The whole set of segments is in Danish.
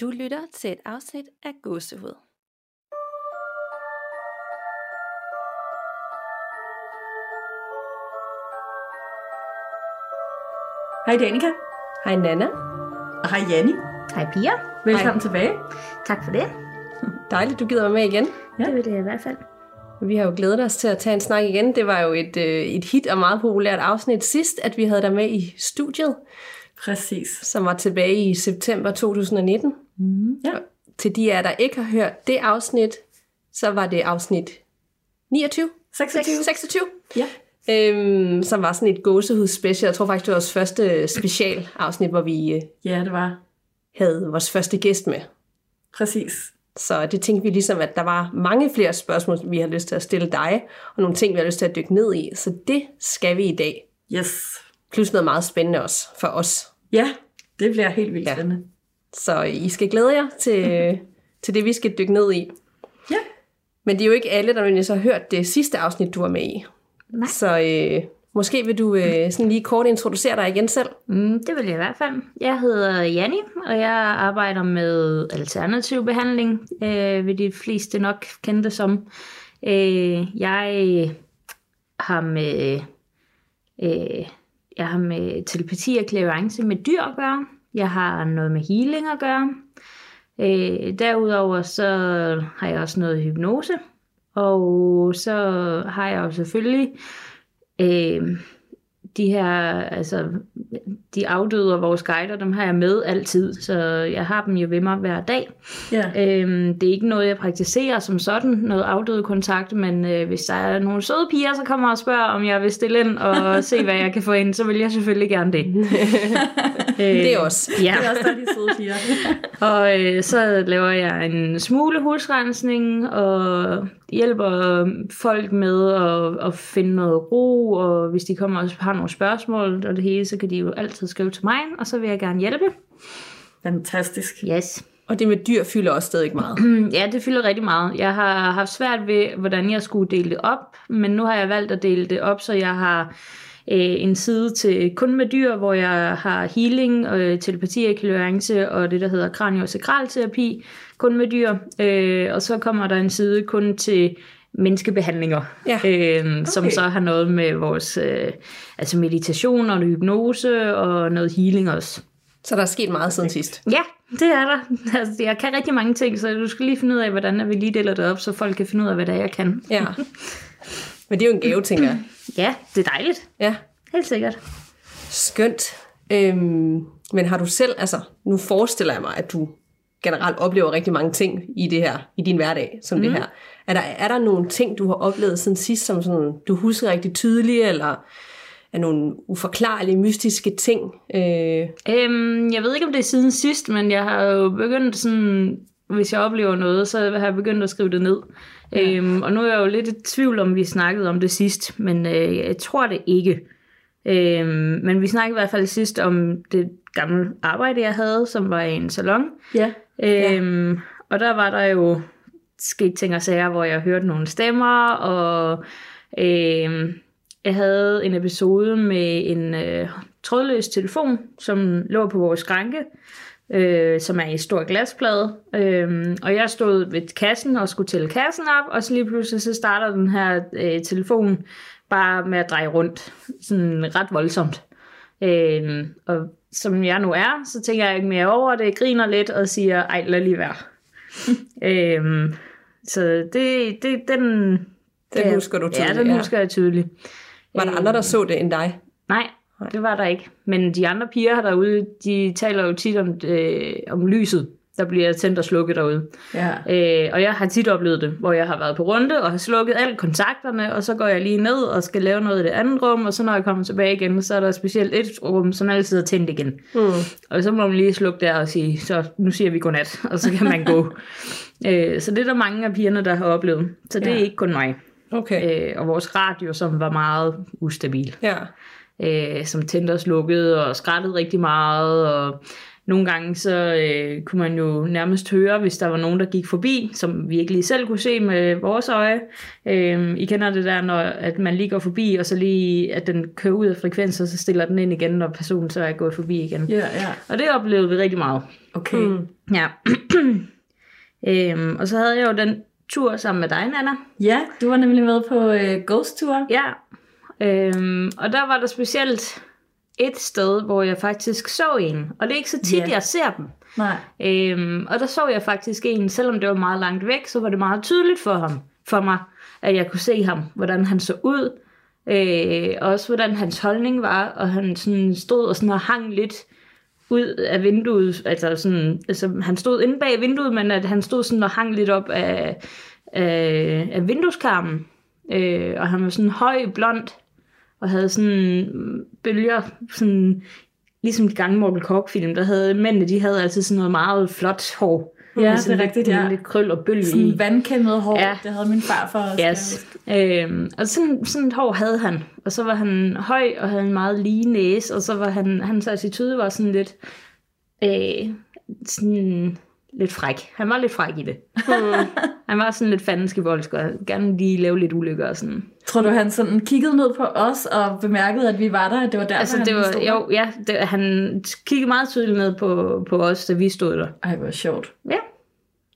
Du lytter til et afsnit af Gåsehud. Hej Danika. Hej Nana. Og hej Janni. Hej Pia. Velkommen tilbage. Tak for det. Dejligt, du gider være med igen. Ja. Det vil det i hvert fald. Vi har jo glædet os til at tage en snak igen. Det var jo et, øh, et hit og meget populært afsnit sidst, at vi havde dig med i studiet, Præcis. som var tilbage i september 2019. Mm. Ja. Til de af der ikke har hørt det afsnit, så var det afsnit 29? 26. 26? Ja. Øhm, som var sådan et gåsehud special. Jeg tror faktisk, det var vores første special afsnit, hvor vi øh, Ja, det var. havde vores første gæst med. Præcis. Så det tænkte vi ligesom, at der var mange flere spørgsmål, vi har lyst til at stille dig, og nogle ting, vi har lyst til at dykke ned i. Så det skal vi i dag. Yes. Plus noget meget spændende også for os. Ja, det bliver helt vildt Ja. spændende. Så I skal glæde jer til, til det, vi skal dykke ned i. Ja. Men det er jo ikke alle, der nødvendigvis har hørt det sidste afsnit, du var med i. Nej. Så øh, måske vil du øh, sådan lige kort introducere dig igen selv. Mm, det vil jeg i hvert fald. Jeg hedder Janni, og jeg arbejder med alternativ behandling, øh, vil de fleste nok kende det som. Øh, jeg har med, øh, jeg har med telepati og clairvoyance med dyr at gøre. Jeg har noget med healing at gøre. Øh, derudover så har jeg også noget hypnose. Og så har jeg jo selvfølgelig øh, de her, altså de afdøde og vores guider, dem har jeg med altid, så jeg har dem jo ved mig hver dag. Ja. Øhm, det er ikke noget, jeg praktiserer som sådan, noget afdøde kontakt, men øh, hvis der er nogle søde piger, så kommer og spørger, om jeg vil stille ind og se, hvad jeg kan få ind, så vil jeg selvfølgelig gerne det. øh, Det er også. Ja. Det er også der, de søde piger. Og øh, så laver jeg en smule husrensning og hjælper folk med at, at finde noget ro, og hvis de kommer og har nogle spørgsmål og det hele, så kan de jo altid skrive til mig, og så vil jeg gerne hjælpe. Fantastisk. Yes. Og det med dyr fylder også stadig meget. Ja, det fylder rigtig meget. Jeg har haft svært ved, hvordan jeg skulle dele det op, men nu har jeg valgt at dele det op, så jeg har øh, en side til kun med dyr, hvor jeg har healing, øh, telepati og clairvoyance og det, der hedder kraniosakralterapi, kun med dyr. Øh, og så kommer der en side kun til menneskebehandlinger, Ja. øh, som Okay. så har noget med vores øh, altså meditation og hypnose og noget healing også. Så der er sket meget siden sidst. Ja, det er der. Altså, jeg kan rigtig mange ting, så du skal lige finde ud af, hvordan vi lige deler det op, så folk kan finde ud af, hvad det er, jeg kan. Ja. Men det er jo en gave, tænker jeg. Ja, det er dejligt. Ja. Helt sikkert. Skønt. Øhm, men har du selv, altså nu forestiller jeg mig, at du generelt oplever rigtig mange ting i det her, i din hverdag, som mm. det her. Er der, er der nogle ting, du har oplevet siden sidst, som sådan, du husker rigtig tydeligt, eller er nogle uforklarlige, mystiske ting? Øh, Øhm, jeg ved ikke, om det er siden sidst, men jeg har jo begyndt sådan, hvis jeg oplever noget, så har jeg begyndt at skrive det ned. Ja. Øhm, og nu er jeg jo lidt i tvivl om, vi snakkede om det sidst, men øh, jeg tror det ikke. Øhm, men vi snakkede i hvert fald sidst om det gamle arbejde, jeg havde, som var i en salon. Ja. Øhm, og der var der jo sket ting og sager, hvor jeg hørte nogle stemmer, og øhm, jeg havde en episode med en øh, trådløs telefon, som lå på vores skranke, øh, som er i stor glasplade. Øhm, og jeg stod ved kassen og skulle tælle kassen op, og så lige pludselig så starter den her øh, telefon bare med at dreje rundt, sådan ret voldsomt. Øhm, og som jeg nu er, så tænker jeg ikke mere over det, griner lidt og siger, ej, lad lige være. øhm, så det, det den... Den husker du tydeligt, Ja, den ja. husker jeg tydeligt. var der andre, der så det end dig? Nej, det var der ikke. Men de andre piger derude, de taler jo tit om, øh, om lyset, der bliver tændt og slukket derude. Ja. Øh, og jeg har tit oplevet det, hvor jeg har været på runde og har slukket alle kontakterne, og så går jeg lige ned og skal lave noget i det andet rum, og så når jeg kommer tilbage igen, så er der specielt et rum, som altid er tændt igen. Mm. Og så må man lige slukke der og sige, så nu siger vi godnat, og så kan man gå. øh, så det er der mange af pigerne, der har oplevet. Så det Ja. er ikke kun mig. Okay. Øh, og vores radio, som var meget ustabil Ja. Øh, som tændte og slukkede og skrattede rigtig meget. Og, nogle gange så øh, kunne man jo nærmest høre, hvis der var nogen, der gik forbi, som vi ikke lige selv kunne se med vores øje. Øh, I kender det der, når at man lige går forbi, og så lige, at den kører ud af frekvens, og så stiller den ind igen, når personen så er gået forbi igen. Ja, ja. Og det oplevede vi rigtig meget. Okay. Mm. Ja. øhm, og så havde jeg jo den tur sammen med dig, Nana. Ja, du var nemlig med på øh, Ghost Tour. Ja. Øhm, og der var der specielt et sted, hvor jeg faktisk så en. Og det er ikke så tit, Ja. jeg ser dem. Nej. Øhm, og der så jeg faktisk en, selvom det var meget langt væk, så var det meget tydeligt for ham, for mig, at jeg kunne se ham, hvordan han så ud, øh, og også hvordan hans holdning var, og han sådan stod og, sådan og hang lidt ud af vinduet, altså, sådan, altså han stod inde bag vinduet, men at han stod sådan og hang lidt op af, af, af vindueskarmen, øh, og han var sådan høj, blond, og havde sådan bølger, sådan, ligesom de gamle Mortal Kork-film, der havde mændene, de havde altid sådan noget meget flot hår. Ja, det er sådan rigtigt, ja. Lidt krøl og bølge i. Sådan vandkæmmet hår, ja. det havde min far for os. Yes. Øhm, og sådan, sådan et hår havde han. Og så var han høj og havde en meget lige næse, og så var han, hans attitude var sådan lidt, øh, sådan lidt fræk. Han var lidt fræk i det. han var sådan lidt fandenskivoldsk og gerne lige lave lidt ulykker og sådan. Tror du, han sådan kiggede ned på os og bemærkede, at vi var der, at det var derfor, Altså han det var, stod der? jo, ja, det, han kiggede meget tydeligt ned på, på os, da vi stod der. Ej, hvor sjovt. Ja.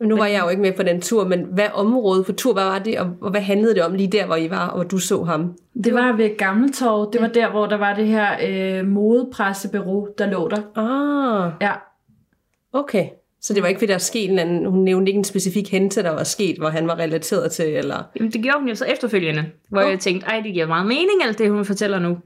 Nu var jeg jo ikke med på den tur, men hvad område for tur, hvad var det, og, hvad handlede det om lige der, hvor I var, og hvor du så ham? Det var ved Gammeltorv. Det var der, hvor der var det her øh, modepressebureau, der lå der. Ah, Ja. okay. Så det var ikke, fordi der er sket en anden, hun nævnte ikke en specifik hændelse, der var sket, hvor han var relateret til, eller... Jamen, det gjorde hun jo så efterfølgende, hvor Nå. jeg tænkte, ej, det giver meget mening, alt det, hun fortæller nu.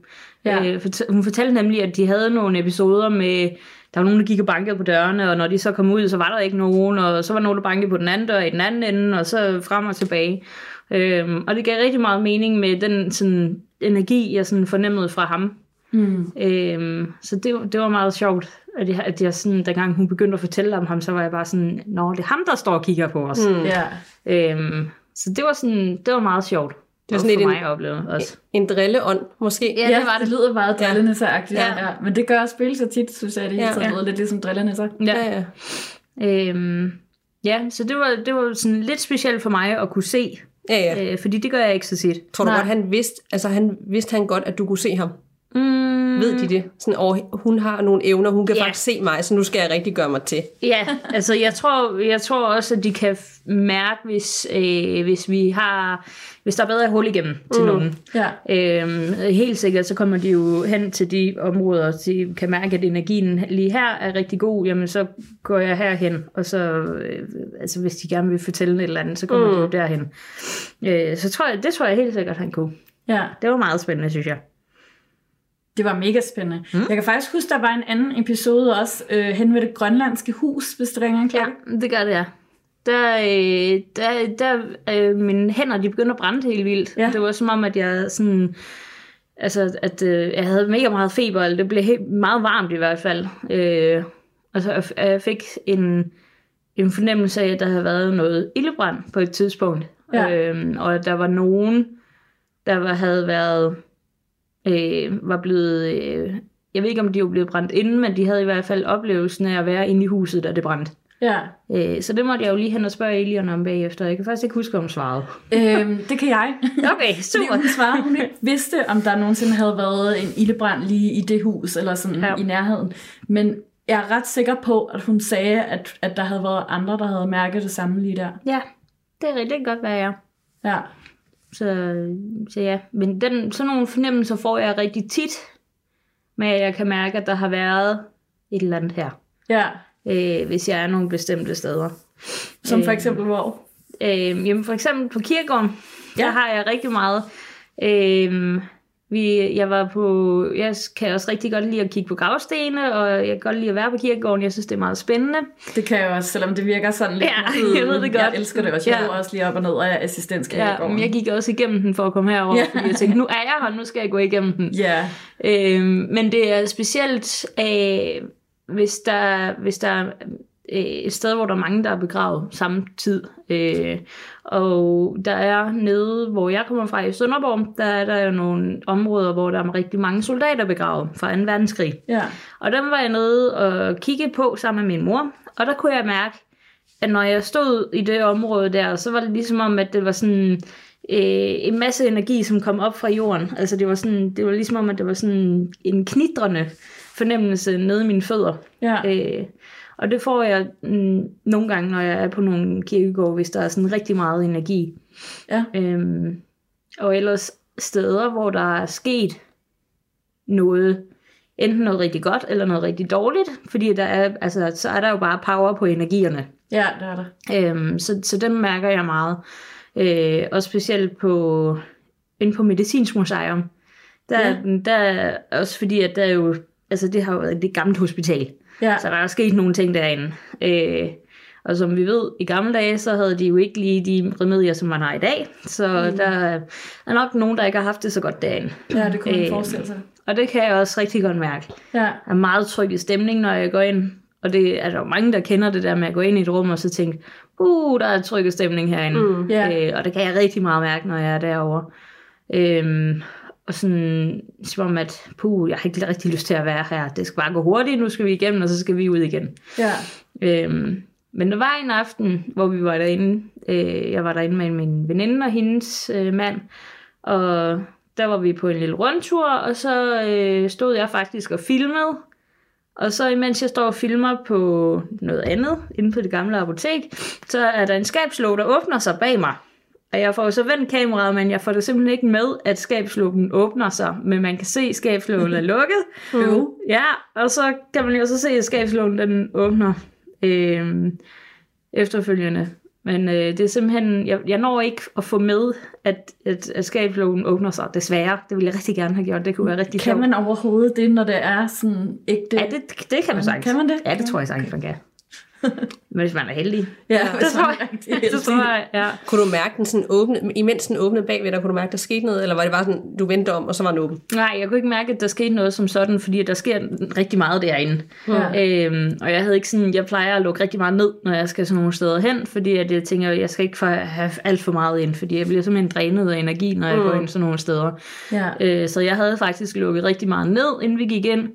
Ja. Øh, fort- hun fortalte nemlig, at de havde nogle episoder med, der var nogen, der gik og bankede på dørene, og når de så kom ud, så var der ikke nogen, og så var nogen, der bankede på den anden dør i den anden ende, og så frem og tilbage. Øhm, og det gav rigtig meget mening med den sådan, energi, jeg sådan fornemmede fra ham. Mm. Øhm, så det, det var meget sjovt, at jeg, at jeg sådan, dengang hun begyndte at fortælle om ham, så var jeg bare sådan, nå, det er ham, der står og kigger på os. Mm. Ja. Øhm, så det var, sådan, det var meget sjovt. Det var Og sådan for lidt mig en- at opleve også. En drilleånd, måske? Ja, Ja, det var det. det lyder meget Ja. drillenisse-agtigt. Ja. Ja. ja. Men det gør spøgelser tit, synes jeg, det hele Ja. tiden Ja. lidt ligesom drillenisse. Ja. ja. Øhm, ja, så det var, det var sådan lidt specielt for mig at kunne se, ja, ja. øh, fordi det gør jeg ikke så tit. Tror du Nej. godt, han vidste, altså han vidste han godt, at du kunne se ham? Mm, Ved de det? Sådan, og hun har nogle evner, hun kan Ja. faktisk se mig, så nu skal jeg rigtig gøre mig til. Ja, altså jeg tror, jeg tror også, at de kan mærke, hvis, øh, hvis vi har, hvis der er bedre hul igennem til mm. nogen. Ja. Øhm, helt sikkert, så kommer de jo hen til de områder, de kan mærke, at energien lige her er rigtig god, jamen så går jeg herhen, og så, øh, altså hvis de gerne vil fortælle et eller andet, så kommer mm. de jo derhen. Øh, så tror jeg, det tror jeg helt sikkert, han kunne. ja. Det var meget spændende, synes jeg. Det var mega spændende. Mm. Jeg kan faktisk huske, der var en anden episode også, øh, hen ved det grønlandske hus, hvis det ringer en Ja, klokke. det gør det, ja. Der, øh, der, der øh, mine hænder, de begyndte at brænde helt vildt. Ja. Det var som om, at jeg sådan... Altså, at øh, jeg havde mega meget feber, eller det blev helt, meget varmt i hvert fald. Øh, og så jeg- jeg fik en, en fornemmelse af, at der havde været noget ildebrand på et tidspunkt. Ja. Øh, og at der var nogen, der var, havde været... Øh, var blevet... Øh, jeg ved ikke, om de var blevet brændt inden, men de havde i hvert fald oplevelsen af at være inde i huset, da det brændte. Ja. Øh, så det måtte jeg jo lige hen og spørge Elion om bagefter. Jeg kan faktisk ikke huske, om hun svarede. Øhm, det kan jeg. Okay, super. hun svarede, hun ikke vidste, om der nogensinde havde været en ildebrand lige i det hus, eller sådan ja. i nærheden. Men jeg er ret sikker på, at hun sagde, at, at der havde været andre, der havde mærket det samme lige der. Ja, det er rigtig godt, hvad jeg er. Ja. Så, så ja, men den, sådan nogle fornemmelser får jeg rigtig tit, med at jeg kan mærke, at der har været et eller andet her, Ja. øh, hvis jeg er nogle bestemte steder. Som for Øh. eksempel hvor? Øh, jamen for eksempel på kirkegården. Ja. der har jeg rigtig meget. Øh, vi, jeg var på, jeg kan også rigtig godt lide at kigge på gravstene, og jeg kan godt lide at være på kirkegården. Jeg synes, det er meget spændende. Det kan jeg også, selvom det virker sådan lidt. Ja, jeg ved det Jeg godt. elsker det også. Jeg Ja. også lige op og ned af assistenskirkegården. Ja, men jeg gik også igennem den for at komme herover, ja. Fordi jeg tænkte, nu er jeg her, nu skal jeg gå igennem den. Ja. Øhm, men det er specielt, øh, hvis, der, hvis der et sted, hvor der er mange, der er begravet samme tid. Øh, og der er nede, hvor jeg kommer fra i Sønderborg, der er der jo nogle områder, hvor der er rigtig mange soldater begravet fra 2. verdenskrig. Ja. Og dem var jeg nede og kigge på sammen med min mor, og der kunne jeg mærke, at når jeg stod i det område der, så var det ligesom om, at det var sådan øh, en masse energi, som kom op fra jorden. Altså det var, sådan, det var ligesom om, at det var sådan en knitrende fornemmelse nede i mine fødder. Ja. Øh, og det får jeg mm, nogle gange, når jeg er på nogle kirkegårde, hvis der er sådan rigtig meget energi. Ja. Øhm, og ellers steder, hvor der er sket noget, enten noget rigtig godt, eller noget rigtig dårligt, fordi der er, altså, så er der jo bare power på energierne. Ja, det er der. Øhm, så, så dem mærker jeg meget. Øh, og specielt på, inde på Medicinsk Museum. Der, Ja. der er også fordi, at der er jo, altså det har jo været et gammelt hospital. Ja. Så der er sket nogle ting derinde. Øh, og som vi ved, i gamle dage, så havde de jo ikke lige de remedier, som man har i dag. Så mm. der er nok nogen, der ikke har haft det så godt derinde. Ja, det kunne man Øh, forestille sig. Og det kan jeg også rigtig godt mærke. Ja. Jeg er meget tryg i stemning, når jeg går ind. Og det er der jo mange, der kender det der med at gå ind i et rum og så tænke, uh, der er tryg stemning herinde. Mm. Ja. Øh, og det kan jeg rigtig meget mærke, når jeg er derovre. Øhm, og sådan, som om at, puh, jeg har ikke rigtig lyst til at være her. Det skal bare gå hurtigt, nu skal vi igennem, og så skal vi ud igen. Ja. Øhm, men der var en aften, hvor vi var derinde. Øh, jeg var derinde med min veninde og hendes øh, mand. Og der var vi på en lille rundtur, og så øh, stod jeg faktisk og filmede. Og så imens jeg står og filmer på noget andet, inde på det gamle apotek, så er der en skabslåg, der åbner sig bag mig. Og jeg får jo så vendt kameraet, men jeg får det simpelthen ikke med, at skabslågen åbner sig. Men man kan se, at skabslågen er lukket. Jo. Ja, og så kan man jo så se, at skabslågen den åbner øh, efterfølgende. Men øh, det er simpelthen, jeg, jeg når ikke at få med, at, at, at skabslågen åbner sig, desværre. Det ville jeg rigtig gerne have gjort, det kunne være rigtig Kan sjovt. man overhovedet det, når det er sådan ægte? Ja, det, det kan man sagtens. Kan man det? Ja, det tror jeg sagtens, man kan. Men hvis man er heldig. Ja, Det tror jeg. Det tror jeg, ja. Kunne du mærke den sådan åbne, imens den åbnede bagved dig, kunne du mærke, der skete noget, eller var det bare sådan, du vendte om, og så var den åben? Nej, jeg kunne ikke mærke, at der skete noget som sådan, fordi der sker rigtig meget derinde. Ja. Øhm, og jeg havde ikke sådan, jeg plejer at lukke rigtig meget ned, når jeg skal sådan nogle steder hen, fordi at jeg tænker, jeg skal ikke for, have alt for meget ind, fordi jeg bliver simpelthen drænet af energi, når jeg Mm. går ind sådan nogle steder. Ja. Øh, så jeg havde faktisk lukket rigtig meget ned, inden vi gik ind.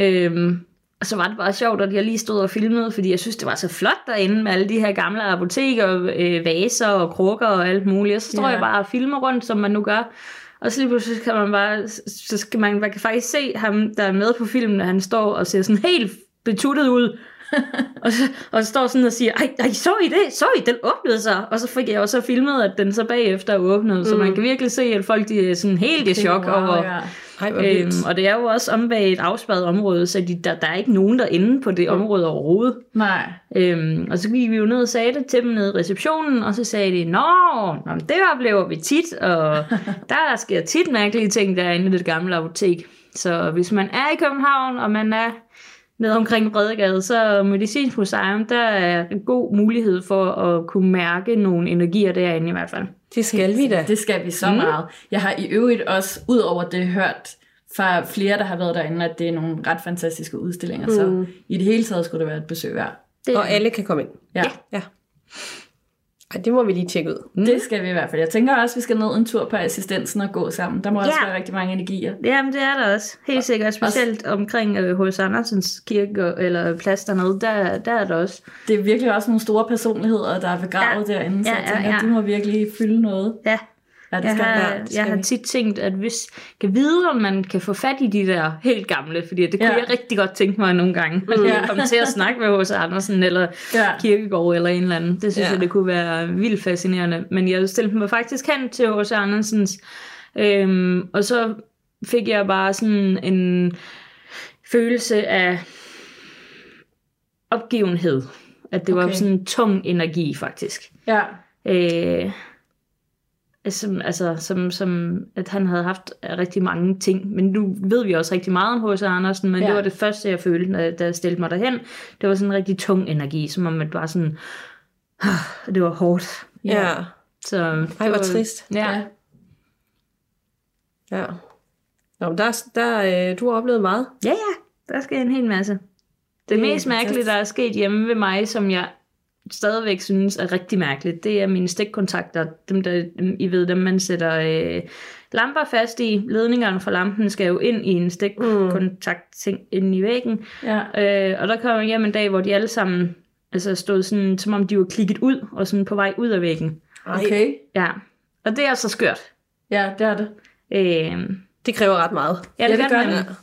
Øhm, og så var det bare sjovt, at jeg lige stod og filmede, fordi jeg synes, det var så flot derinde med alle de her gamle apoteker, øh, vaser og krukker og alt muligt. Og så står Ja. jeg bare og filmer rundt, som man nu gør. Og så lige pludselig kan man bare, så skal man, man kan faktisk se ham, der er med på filmen, at han står og ser sådan helt betuttet ud. og, så, og så står sådan og siger, ej, ej, så I det? Så I, den åbnede sig. Og så fik jeg også filmet, at den så bagefter åbnede. Mm. Så man kan virkelig se, at folk de er sådan helt i chok wow, over, ja. Ej, Øhm, og det er jo også om bag et afspærret område, så de, der, der er ikke nogen derinde på det område overhovedet. Nej. Øhm, og så gik vi jo ned og sagde det til dem nede i receptionen, og så sagde de, Nå, nå det oplever vi tit, og der sker tit mærkelige ting derinde i det gamle apotek. Så hvis man er i København, og man er nede omkring Bredegade, så Medicinsk Museum, der er en god mulighed for at kunne mærke nogle energier derinde i hvert fald. Det skal vi da. Det skal vi så mm. meget. Jeg har i øvrigt også, ud over det, hørt fra flere, der har været derinde, at det er nogle ret fantastiske udstillinger. Mm. Så i det hele taget skulle det være et besøg værd. Det, Og alle kan komme ind. Ja, Ja. Ej, det må vi lige tjekke ud. mm. det skal vi i hvert fald. Jeg tænker også, at vi skal ned en tur på assistensen og gå sammen. Der må også Ja. være rigtig mange energier. Jamen, det er der også. Helt sikkert. Specielt omkring øh, H.C. Andersens kirke, eller plads dernede, der, der er der også. Det er virkelig også nogle store personligheder, der er begravet ja. derinde, så Ja, jeg ja, tænker, ja. de må virkelig fylde noget. Ja, Ja, det jeg skal har, være. det jeg har vi. tit tænkt, at hvis kan vide, om man kan få fat i de der helt gamle, fordi det kunne Ja. jeg rigtig godt tænke mig nogle gange. Mm. Ja. Jeg kom til at snakke med H.C. Andersen, eller Ja. Kirkegaard, eller en eller anden. Det synes Ja. ja. jeg, det kunne være vildt fascinerende. Men jeg stillede mig faktisk hen til H.C. Andersens, øhm, og så fik jeg bare sådan en følelse af opgivenhed. At det okay. var sådan en tung energi, faktisk. Ja. Øh, som, altså, som, som, at han havde haft rigtig mange ting. Men nu ved vi også rigtig meget om H.C. Andersen, men ja. Ja. det var det første, jeg følte, da, da jeg stillede mig derhen. Det var sådan en rigtig tung energi, som om det bare sådan, det var hårdt. Ja. Så, Ej, det hvor var- trist. Ja. ja. Ja. Nå, men der, der, øh, du har oplevet meget. ja, ja, der skal en hel masse. Det er mest mærkelige, der er sket hjemme ved mig, som jeg stadigvæk synes er rigtig mærkeligt, det er mine stikkontakter. Dem, der, I ved, dem man sætter øh, lamper fast i. Ledningerne fra lampen skal jo ind i en stikkontakt ting inde i væggen. Ja. Øh, og der kom jeg hjem en dag, hvor de alle sammen altså stod sådan, som om de var klikket ud, og sådan på vej ud af væggen. Okay. Ja, og det er så skørt. Ja, det er det. Øh, Det kræver ret meget. ja, det, Ja, det gør den.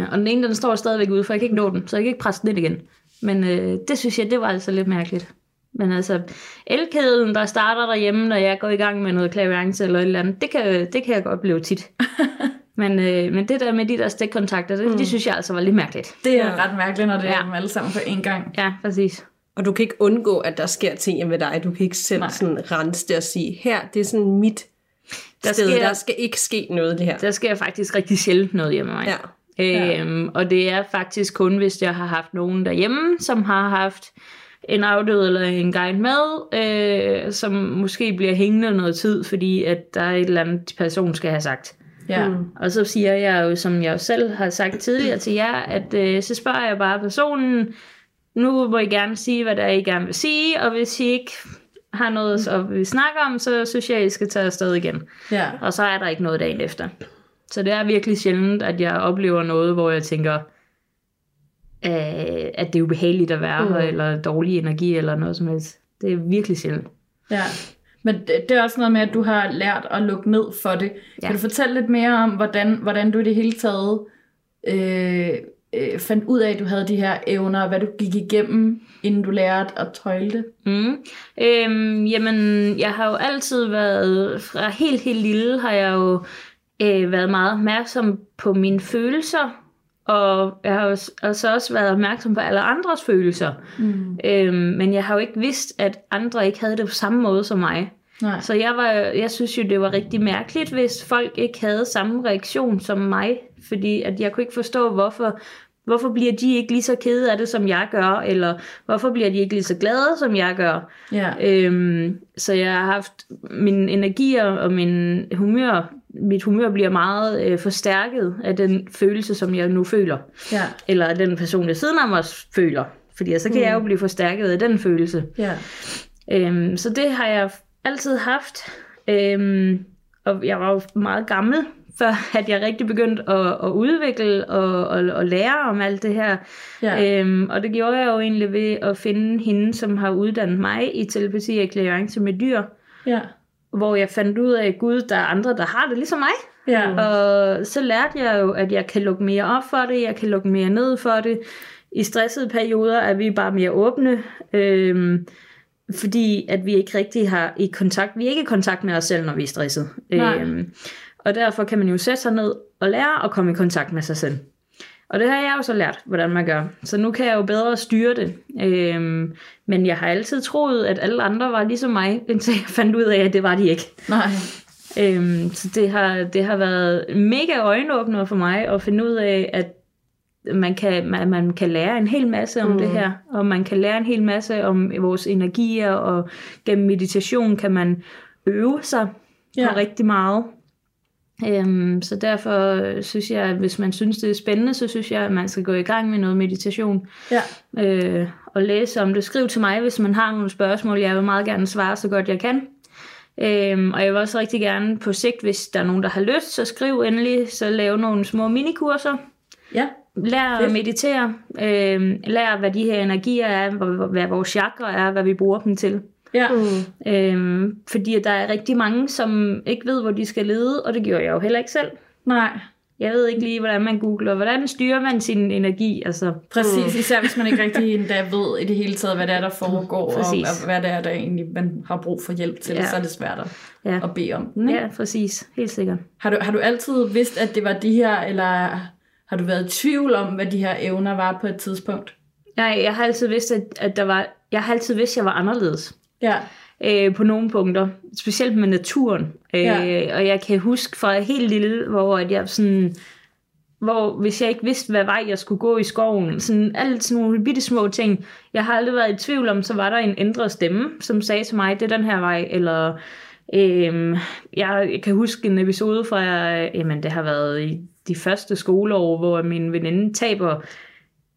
Øh, og den ene, den står stadigvæk ude, for jeg kan ikke nå den, så jeg kan ikke presse den ind igen. Men øh, det synes jeg, det var altså lidt mærkeligt. Men altså, elkedlen, der starter derhjemme, når jeg går i gang med noget klaviance eller et eller andet, det kan, det kan jeg godt blive tit. men, øh, men det der med de der stikkontakter, det, mm. det synes jeg altså var lidt mærkeligt. Det er Ja. ret mærkeligt, når det er Ja. dem alle sammen på én gang. Ja, præcis. Og du kan ikke undgå, at der sker ting hjemme ved dig. Du kan ikke selv Nej. sådan rense det og sige, her, det er sådan mit Der sted. sker- Der skal ikke ske noget det her. Der sker faktisk rigtig sjældent noget hjemme med mig. Ja. Øhm, og det er faktisk kun, hvis jeg har haft nogen derhjemme, som har haft en afdød eller en guide med, øh, som måske bliver hængende noget tid, fordi at der er et eller andet, person skal have sagt. Ja. Mm. Og så siger jeg jo, som jeg selv har sagt tidligere til jer, at øh, så spørger jeg bare personen, nu må I gerne sige, hvad der er, I gerne vil sige, og hvis I ikke har noget at vi snakke om, så synes jeg, I skal tage afsted igen. ja. Og så er der ikke noget dagen efter. Så det er virkelig sjældent, at jeg oplever noget, hvor jeg tænker, øh, at det er ubehageligt at være Mm. her, eller dårlig energi, eller noget som helst. Det er virkelig sjældent. Ja. Men det, det er også noget med, at du har lært at lukke ned for det. Ja. Kan du fortælle lidt mere om, hvordan, hvordan du i det hele taget øh, øh, fandt ud af, at du havde de her evner, og hvad du gik igennem, inden du lærte at tøjle det? Mm. Øhm, jamen, jeg har jo altid været, fra helt, helt lille, har jeg jo øh, været meget opmærksom på mine følelser, og jeg har jo s- og så også været opmærksom på alle andres følelser. Mm. Øhm, men jeg har jo ikke vidst, at andre ikke havde det på samme måde som mig. Nej. Så jeg, var, jeg synes jo, det var rigtig mærkeligt, hvis folk ikke havde samme reaktion som mig. Fordi at jeg kunne ikke forstå, hvorfor, hvorfor bliver de ikke lige så kede af det, som jeg gør, eller hvorfor bliver de ikke lige så glade, som jeg gør. Ja. Øhm, så jeg har haft min energier og min humør, mit humør bliver meget øh, forstærket af den følelse, som jeg nu føler. Ja. Eller af den person, der siden af mig føler. Fordi så kan mm. jeg jo blive forstærket af den følelse. Ja. Øhm, så det har jeg altid haft. Øhm, og jeg var jo meget gammel, før at jeg rigtig begyndte at, at udvikle og, og, og lære om alt det her. Ja. Øhm, og det gjorde jeg jo egentlig ved at finde hende, som har uddannet mig i telepati og klærance med dyr. Ja. Hvor jeg fandt ud af, gud, der er andre, der har det ligesom mig. Ja. Og så lærte jeg jo, at jeg kan lukke mere op for det, jeg kan lukke mere ned for det. I stressede perioder er vi bare mere åbne, øhm, fordi at vi ikke rigtig har i kontakt, vi er ikke i kontakt med os selv, når vi er stresset. Nej. Øhm, og derfor kan man jo sætte sig ned og lære at komme i kontakt med sig selv. Og det har jeg jo så lært, hvordan man gør. Så nu kan jeg jo bedre styre det. Øhm, men jeg har altid troet, at alle andre var ligesom mig, indtil jeg fandt ud af, at det var de ikke. Nej. Øhm, så det har, det har været mega øjenåbner for mig at finde ud af, at man kan, man, man kan lære en hel masse om mm. det her, og man kan lære en hel masse om vores energier, og gennem meditation kan man øve sig ja. På rigtig meget. Øhm, så derfor synes jeg, at hvis man synes, det er spændende, så synes jeg, at man skal gå i gang med noget meditation Ja. øh, og læse om det. Skriv til mig, hvis man har nogle spørgsmål. Jeg vil meget gerne svare så godt jeg kan. Øhm, og jeg vil også rigtig gerne på sigt, hvis der er nogen, der har lyst, så skriv endelig, så lave nogle små minikurser. Ja. Lær at meditere. Øhm, lær, hvad de her energier er, hvad vores chakra er, hvad vi bruger dem til. Ja. Mm. Øhm, fordi der er rigtig mange, som ikke ved, hvor de skal lede, og det gjorde jeg jo heller ikke selv. Nej. Jeg ved ikke lige, hvordan man googler, hvordan styrer man sin energi. Altså, Præcis, især hvis man ikke rigtig endda ved i det hele taget, hvad det er, der foregår, og, Præcis. og hvad det er, der egentlig man har brug for hjælp til, ja. så er det svært at, ja. at bede om den. Ikke? ja, præcis. Helt sikkert. Har, du, har du altid vidst, at det var de her, eller har du været i tvivl om, hvad de her evner var på et tidspunkt? Nej, jeg har altid vidst, at, at der var, jeg har altid vidst, at jeg var anderledes. Ja, øh, på nogle punkter, specielt med naturen. Øh, Ja. Og jeg kan huske fra helt lille, hvor at jeg sådan, hvor hvis jeg ikke vidste, hvad vej jeg skulle gå i skoven, sådan alt sådan nogle bitte små ting, jeg har aldrig været i tvivl om, så var der en ændret stemme, som sagde til mig, det er den her vej, eller øhm, jeg, jeg kan huske en episode fra, jamen det har været i de første skoleår, hvor min veninde taber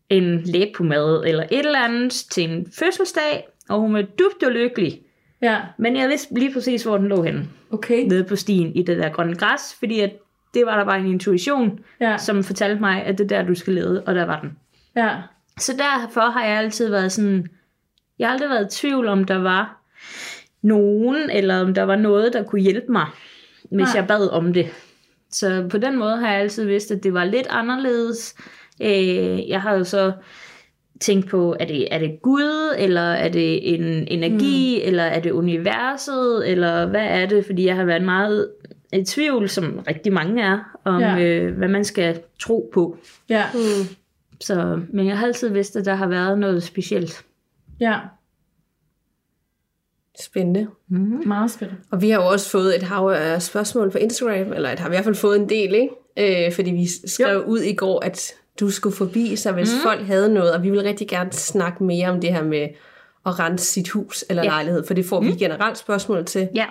en læbepomade eller et eller andet til en fødselsdag, og hun var dybt ulykkelig. Ja, Men jeg vidste lige præcis, hvor den lå henne. okay. Nede på stien i det der grønne græs, fordi at det var der bare en intuition, Ja, som fortalte mig, at det er der, du skal lede, og der var den. ja, Så derfor har jeg altid været sådan, jeg har aldrig været i tvivl om, der var nogen, eller om der var noget, der kunne hjælpe mig, hvis Nej. jeg bad om det. Så på den måde har jeg altid vidst, at det var lidt anderledes. Øh, jeg har jo så tænkt på, er det, er det Gud, eller er det en energi, mm. eller er det universet, eller hvad er det? Fordi jeg har været meget i tvivl, som rigtig mange er, om Ja. øh, hvad man skal tro på. ja, Mm. Så, men jeg har altid vidst, at der har været noget specielt. ja. Spændende. Mm. Meget spændende. Og vi har jo også fået et hav af spørgsmål på Instagram, eller et, har vi i hvert fald fået en del, ikke? Øh, fordi vi skrev jo. ud i går, at du skulle forbi, så hvis mm. folk havde noget, og vi vil rigtig gerne snakke mere om det her med at rense sit hus eller Ja. lejlighed, for det får mm. vi generelt spørgsmål til Ja.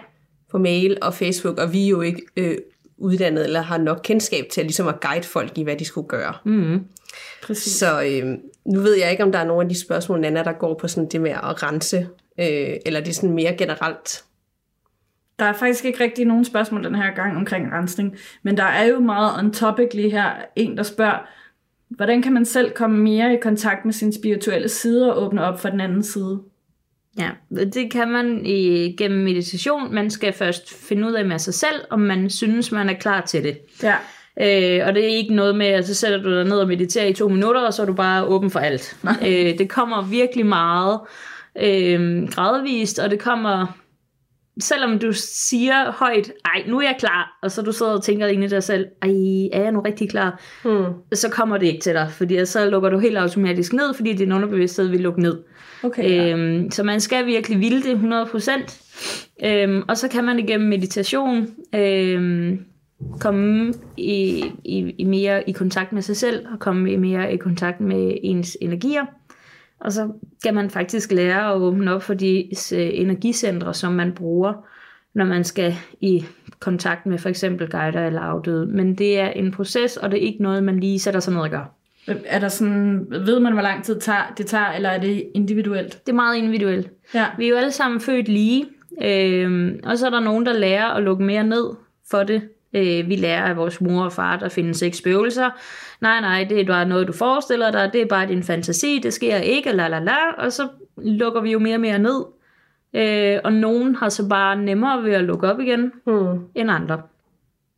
på mail og Facebook, og vi er jo ikke øh, uddannet eller har nok kendskab til at, ligesom at guide folk i, hvad de skulle gøre. Mm. Præcis. Så øh, nu ved jeg ikke, om der er nogle af de spørgsmål, Nana, der går på sådan det med at rense, øh, eller det er sådan mere generelt. Der er faktisk ikke rigtig nogen spørgsmål den her gang omkring rensning, men der er jo meget on topic lige her. En, der spørger, hvordan kan man selv komme mere i kontakt med sin spirituelle side og åbne op for den anden side? Ja, det kan man i, gennem meditation. Man skal først finde ud af med sig selv, om man synes, man er klar til det. Ja, Øh, og det er ikke noget med, at så sætter du dig ned og mediterer i to minutter, og så er du bare åben for alt. Øh, det kommer virkelig meget øh, gradvist, og det kommer, selvom du siger højt, ej, nu er jeg klar, og så du sidder og tænker ind i dig selv, ej, er jeg nu rigtig klar? Hmm. Så kommer det ikke til dig, fordi så lukker du helt automatisk ned, fordi din underbevidsthed vil lukke ned. okay. Ja. Øhm, så man skal virkelig ville det 100%. Øhm, og så kan man igennem meditation øhm, komme i, i, i mere i kontakt med sig selv, og komme i mere i kontakt med ens energier. Og så kan man faktisk lære at åbne op for de øh, energicentre, som man bruger, når man skal i kontakt med for eksempel guider eller afdøde. Men det er en proces, og det er ikke noget, man lige sætter sig ned og gør. Er der sådan, ved man, hvor lang tid tager, det tager, eller er det individuelt? Det er meget individuelt. Ja, Vi er jo alle sammen født lige, øhm, og så er der nogen, der lærer at lukke mere ned for det. Øh, vi lærer af vores mor og far, der findes ikke spøgelser. Nej, nej, det er bare noget, du forestiller dig. Det er bare din fantasi. Det sker ikke, la la la. Og så lukker vi jo mere og mere ned. Øh, og nogen har så bare nemmere ved at lukke op igen Hmm. end andre.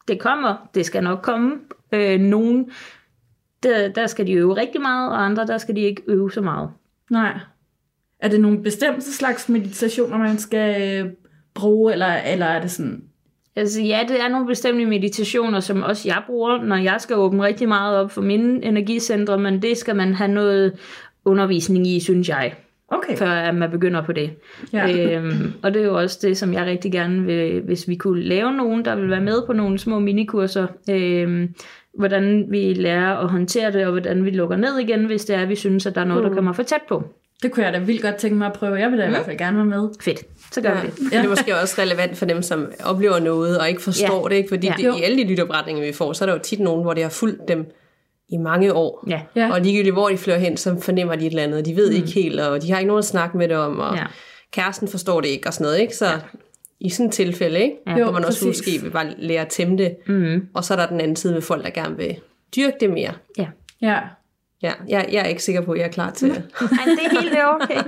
Det kommer, det skal nok komme. Øh, nogen, der, der skal de øve rigtig meget, og andre, der skal de ikke øve så meget. nej. Er det nogle bestemte slags meditationer, man skal øh, bruge, eller, eller er det sådan... Altså ja, det er nogle bestemte meditationer, som også jeg bruger, når jeg skal åbne rigtig meget op for mine energicentre, men det skal man have noget undervisning i, synes jeg, Okay. før at man begynder på det. Ja. Øhm, og det er jo også det, som jeg rigtig gerne vil, hvis vi kunne lave nogen, der vil være med på nogle små minikurser, øhm, hvordan vi lærer at håndtere det, og hvordan vi lukker ned igen, hvis det er, vi synes, at der er noget, der kommer for tæt på. Det kunne jeg da vildt godt tænke mig at prøve. Jeg vil da i hvert fald gerne være med. Fedt, så gør Ja. vi det. Ja. Det er måske også relevant for dem, som oplever noget og ikke forstår Ja. det. Ikke? Fordi Ja. det, i alle de lytopretninger, vi får, så er der jo tit nogen, hvor det har fulgt dem i mange år. Ja. Ja. Og ligegyldigt hvor de flyver hen, så fornemmer de et eller andet. De ved mm. ikke helt, og de har ikke nogen at snakke med det om, og Ja. kæresten forstår det ikke og sådan noget. Ikke? Så ja. i sådan et tilfælde, ikke? Ja. Hvor Jo, man også præcis. måske vil bare lære at tæmme det. Mm. Og så er der den anden side med folk, der gerne vil dyrke det mere. Ja. Ja. Ja, jeg, jeg er ikke sikker på, at jeg er klar til det. Ej, det er helt okay.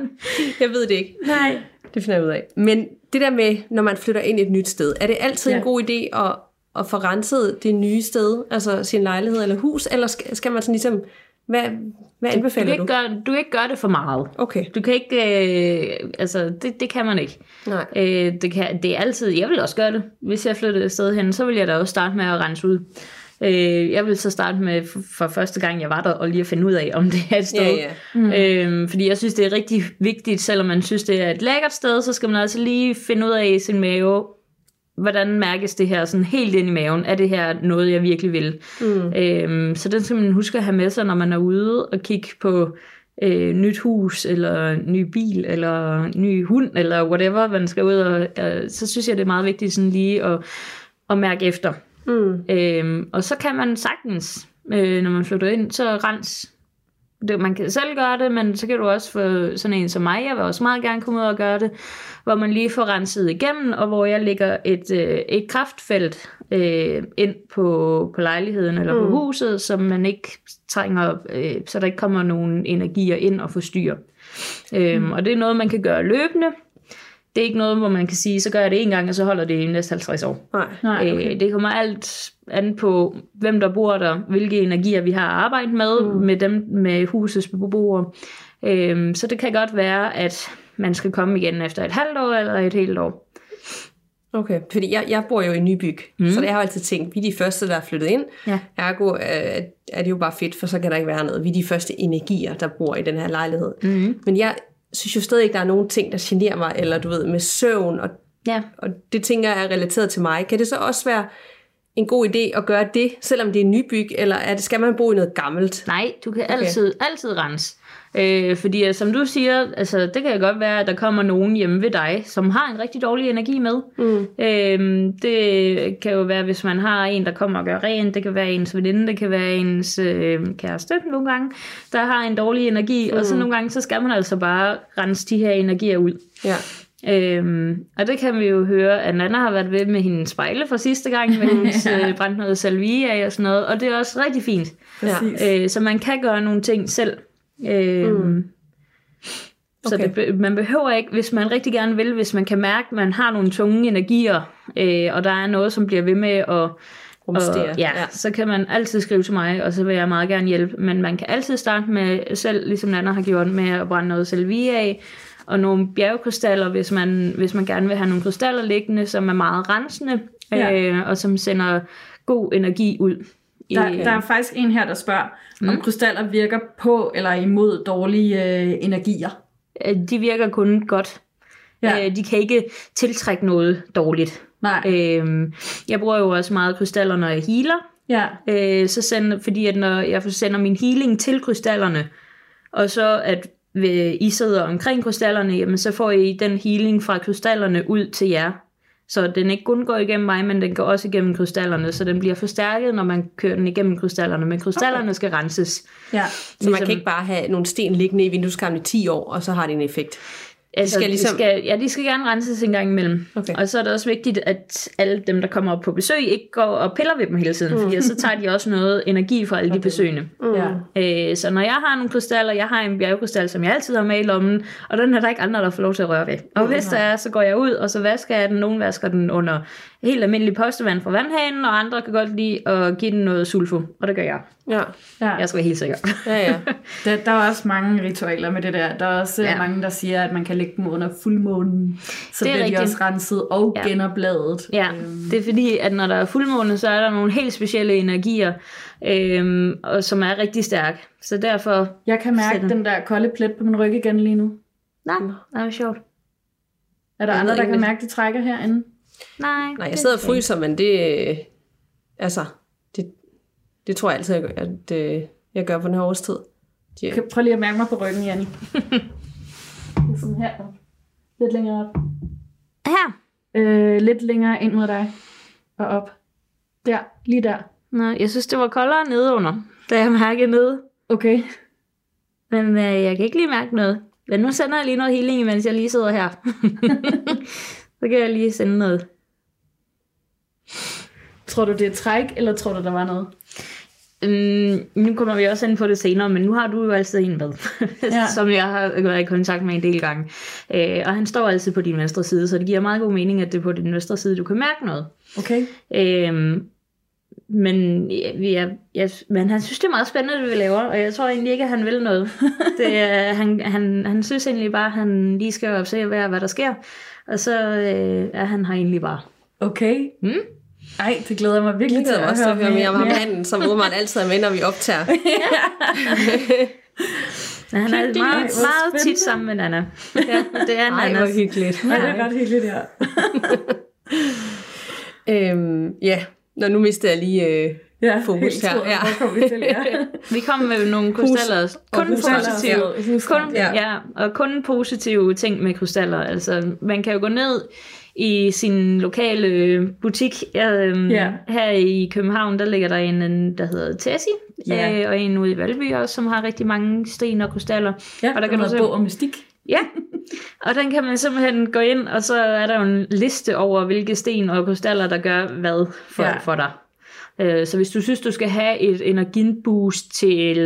Jeg ved det ikke. Nej. Det finder jeg ud af. Men det der med, når man flytter ind i et nyt sted, er det altid ja. En god idé at, at få renset det nye sted, altså sin lejlighed eller hus, eller skal, skal man sådan ligesom, hvad, hvad Du kan, anbefaler ikke du? gøre, du kan ikke gøre det for meget. Okay, Du kan ikke, øh, altså det, det kan man ikke. nej. Øh, det, kan, det er altid, jeg vil også gøre det. Hvis jeg flyttede et sted hen, så vil jeg da også starte med at rense ud. Øh, jeg vil så starte med for, første gang, jeg var der, og lige at finde ud af, om det er et sted. Ja, ja. Mm. Øh, fordi jeg synes, det er rigtig vigtigt, selvom man synes, det er et lækkert sted, så skal man altså lige finde ud af i sin mave, hvordan mærkes det her sådan helt ind i maven? Er det her noget, jeg virkelig vil? Mm. Øhm, så den skal man huske at have med sig, når man er ude og kigge på øh, nyt hus, eller ny bil, eller ny hund, eller whatever, man skal ud og... Øh, så synes jeg, det er meget vigtigt sådan lige at, at mærke efter. Mm. Øhm, og så kan man sagtens, øh, når man flytter ind, så rens det, man kan selv gøre det, men så kan du også få sådan en som mig, jeg vil også meget gerne komme ud og gøre det, hvor man lige får renset igennem, og hvor jeg lægger et, øh, et kraftfelt øh, ind på, på lejligheden eller mm. på huset, så man ikke trænger, øh, så der ikke kommer nogen energier ind og forstyrrer. Øhm, mm. Og det er noget, man kan gøre løbende. Det er ikke noget, hvor man kan sige, så gør jeg det en gang, og så holder det i næste 50 år. Nej. Nej, okay. Øh, det kommer alt an på, hvem der bor der, hvilke energier vi har arbejdet med, mm. med dem med husets beboere. Øhm, så det kan godt være, at man skal komme igen efter et halvt år eller et helt år. Okay, fordi jeg, jeg bor jo i Nybyg, mm. så det har jeg altid tænkt, vi er de første, der er flyttet ind. Ja. Ergo øh, er det jo bare fedt, for så kan der ikke være noget. Vi er de første energier, der bor i den her lejlighed. Mm. Men jeg synes jo stadig ikke, der er nogen ting, der generer mig, eller du ved, med søvn, og, Ja. og det tænker jeg er relateret til mig. Kan det så også være en god idé at gøre det, selvom det er nybyg, eller er det, skal man bo i noget gammelt? Nej, du kan altid, altid rense. Øh, fordi øh, som du siger, altså, det kan godt være, at der kommer nogen hjemme ved dig, som har en rigtig dårlig energi med. Mm. Øh, det kan jo være, hvis man har en, der kommer og gør rent. Det kan være ens veninde, det kan være ens øh, kæreste nogle gange, der har en dårlig energi. Mm. Og så nogle gange, så skal man altså bare rense de her energier ud. Ja. Øhm, og det kan vi jo høre, at Nana har været ved med hendes spejle fra sidste gang, med hendes øh, brændt noget salvie af og sådan noget, og det er også rigtig fint. Præcis. Øh, så man kan gøre nogle ting selv. Øh, mm. Så Okay. det, be- man behøver ikke, hvis man rigtig gerne vil, hvis man kan mærke, at man har nogle tunge energier, øh, og der er noget, som bliver ved med at Rumstere. og, ja, ja, så kan man altid skrive til mig, og så vil jeg meget gerne hjælpe. Men man kan altid starte med selv, ligesom Nana har gjort, med at brænde noget salvie af, og nogle bjergkrystaller, hvis man, hvis man gerne vil have nogle krystaller liggende, som er meget rensende, Ja. øh, og som sender god energi ud. Der, der er faktisk en her, der spørger, mm. om krystaller virker på eller imod dårlige øh, energier. Øh, De virker kun godt. Ja. Øh, de kan ikke tiltrække noget dårligt. Nej. Øh, jeg bruger jo også meget krystaller, når jeg healer. Ja. Øh, så sender, fordi at når jeg sender min healing til krystallerne, og så at ved, I sidder omkring krystallerne, jamen så får I den healing fra krystallerne ud til jer. Så den ikke kun går igennem mig, men den går også igennem krystallerne, så den bliver forstærket, når man kører den igennem krystallerne. Men krystallerne okay. skal renses. Ja. Så man Ligesom- kan ikke bare have nogle sten liggende i vindueskarmen i 10 år, og så har det en effekt. Altså, skal de ligesom- skal, ja, de skal gerne renses en gang imellem. Okay. Og så er det også vigtigt, at alle dem, der kommer op på besøg, ikke går og piller ved dem hele tiden, mm. fordi så tager de også noget energi fra alle de besøgende. ja. Øh, så når jeg har nogle krystaller, jeg har en bjergkrystal, som jeg altid har med i lommen, og den er der ikke andre, der får lov til at røre ved. Og hvis der er, så går jeg ud, og så vasker jeg den. Nogle vasker den under helt almindelig postevand fra vandhanen, og andre kan godt lide at give den noget sulfo, og det gør jeg. Ja, ja. Jeg skal være helt sikker. ja, ja. Der, der er også mange ritualer med det der. Der er også ja. Mange, der siger, at man kan lægge dem under fuldmånen. Så Det er bliver de rigtigt. også renset og ja. Genopladet. Ja, det er fordi, at når der er fuldmåne, så er der nogle helt specielle energier, øhm, og som er rigtig stærke. Så derfor... Jeg kan mærke den. den der kolde plet på min ryg igen lige nu. Nej, det er sjovt. Er der Jeg andre, der ikke, kan mærke, det trækker herinde? Nej, Nej, jeg sidder og fryser, men det, øh, altså, det, det tror jeg altid, jeg gør, at øh, jeg gør på den her årstid. De, Okay, prøv lige at mærke mig på ryggen, Janni. Det er sådan her. Lidt længere op. Her. Øh, lidt længere ind mod dig. Og op. Der, lige der. Nå, jeg synes, det var koldere nedenunder, da jeg mærkede nede. Okay. Men øh, jeg kan ikke lige mærke noget. Men nu sender jeg lige noget healing, mens jeg lige sidder her. så kan jeg lige sende noget. Tror du, det er træk, eller tror du, der var noget? Mm, nu kommer vi også ind på det senere, men nu har du jo altid en med, Ja. som jeg har været i kontakt med en del gange. Øh, og han står altid på din venstre side, så det giver meget god mening, at det er på din venstre side, du kan mærke noget. Okay. Øh, men, ja, vi er, ja, men han synes, det er meget spændende, det vi laver, og jeg tror egentlig ikke, at han vil noget. Det, er, han, han, han synes egentlig bare, at han lige skal observere, hvad der sker, og så øh, er han her egentlig bare. Okay. Mm? Ej, det glæder jeg mig virkelig jeg glæder mig også til at høre mere om ham mere. manden, som åbenbart altid er med, når vi optager. Men han er meget, meget spændende. tit sammen med Nana. Ja, det er Ej, hvor hyggeligt. Ja, det er ret hyggeligt, ja. Øhm, ja, Nå, nu mister jeg lige øh, ja fokus her. Ja. Kom til, ja. Vi kom med nogle krystaller. og kun positive. Kun, Ja. ja. og kun positive ting med krystaller. Altså, man kan jo gå ned i sin lokale butik. Øhm, Ja. Her i København, der ligger der en, der hedder Tessie. Ja. øh, og en ude i Valby også, som har rigtig mange sten og krystaller. Ja, og der kan se- bog om mystik. Ja, og den kan man simpelthen gå ind, og så er der jo en liste over, hvilke sten og krystaller, der gør hvad for, ja. for dig. Øh, Så hvis du synes, du skal have et energiboost til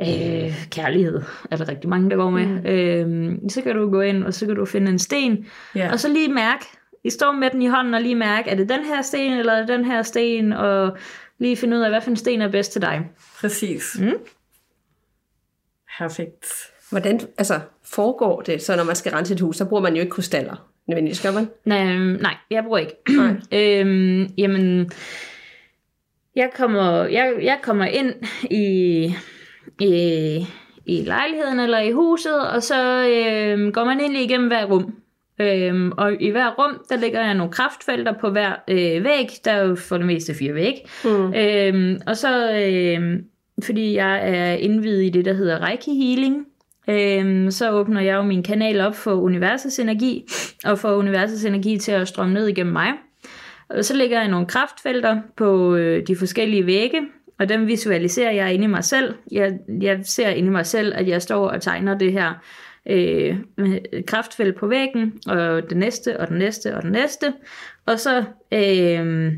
øh, kærlighed, er der rigtig mange, der går med, mm. øh, så kan du gå ind, og så kan du finde en sten, Ja. og så lige mærke, I står med den i hånden og lige mærke, er det den her sten, eller er det den her sten, og lige finde ud af, hvad for en sten er bedst til dig. Præcis. Mm. Perfekt. Hvordan altså, foregår det, så når man skal rense et hus, så bruger man jo ikke krystaller. Nødvendigvis gør man. Nej, nej, jeg bruger ikke. Nej. øhm, jamen, jeg kommer, jeg, jeg kommer ind i, i, i lejligheden eller i huset, og så øhm, går man egentlig igennem hver rum. Øhm, og i hver rum, der ligger jeg nogle kraftfelter på hver øh, væg. Der er jo for det meste fire væg. Mm. Øhm, og så, øhm, fordi jeg er indvidet i det, der hedder Reiki Healing, øhm, så åbner jeg jo min kanal op for universets energi, og får universets energi til at strømme ned igennem mig. Og så lægger jeg nogle kraftfelter på øh, de forskellige vægge, og dem visualiserer jeg inde i mig selv. Jeg, jeg ser inde i mig selv, at jeg står og tegner det her øh, kraftfelt på væggen, og det næste, og den næste, og den næste. Og så øh,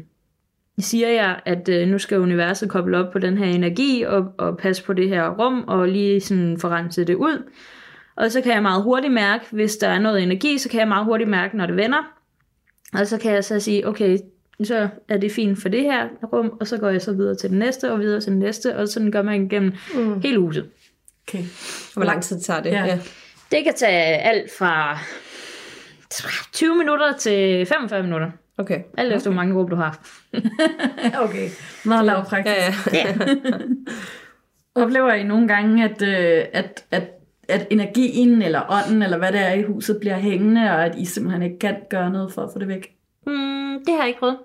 siger jeg, at øh, nu skal universet koble op på den her energi, og, og passe på det her rum, og lige sådan forrense det ud. Og så kan jeg meget hurtigt mærke, hvis der er noget energi, så kan jeg meget hurtigt mærke, når det vender. Og så kan jeg så sige, okay, så er det fint for det her rum, og så går jeg så videre til det næste, og videre til det næste, og sådan gør man igennem mm. hele huset. Okay. Hvor lang tid tager det? Ja. ja. Det kan tage alt fra 20 minutter til 45 minutter. Okay. Alt efter, hvor mange rum du har. okay. Meget lavpraktisk. Ja, ja. Oplever I nogle gange, at, øh, at, at, at energien eller ånden, eller hvad det er i huset, bliver hængende, og at I simpelthen ikke kan gøre noget for at få det væk? Mm, det har jeg ikke prøvet.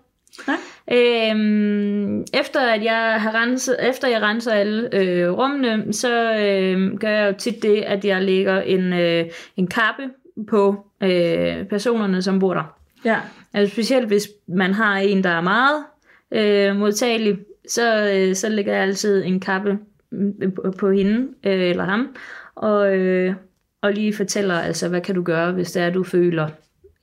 Nej. Øhm, efter at jeg har renset, efter jeg renser alle øh, rummene, så øh, gør jeg jo tit det, at jeg lægger en, øh, en kappe på øh, personerne, som bor der. Ja. Altså specielt hvis man har en, der er meget øh, modtagelig, så, øh, så lægger jeg altid en kappe mm, på, på hende øh, eller ham, og, øh, og lige fortæller, altså hvad kan du gøre, hvis det er, du føler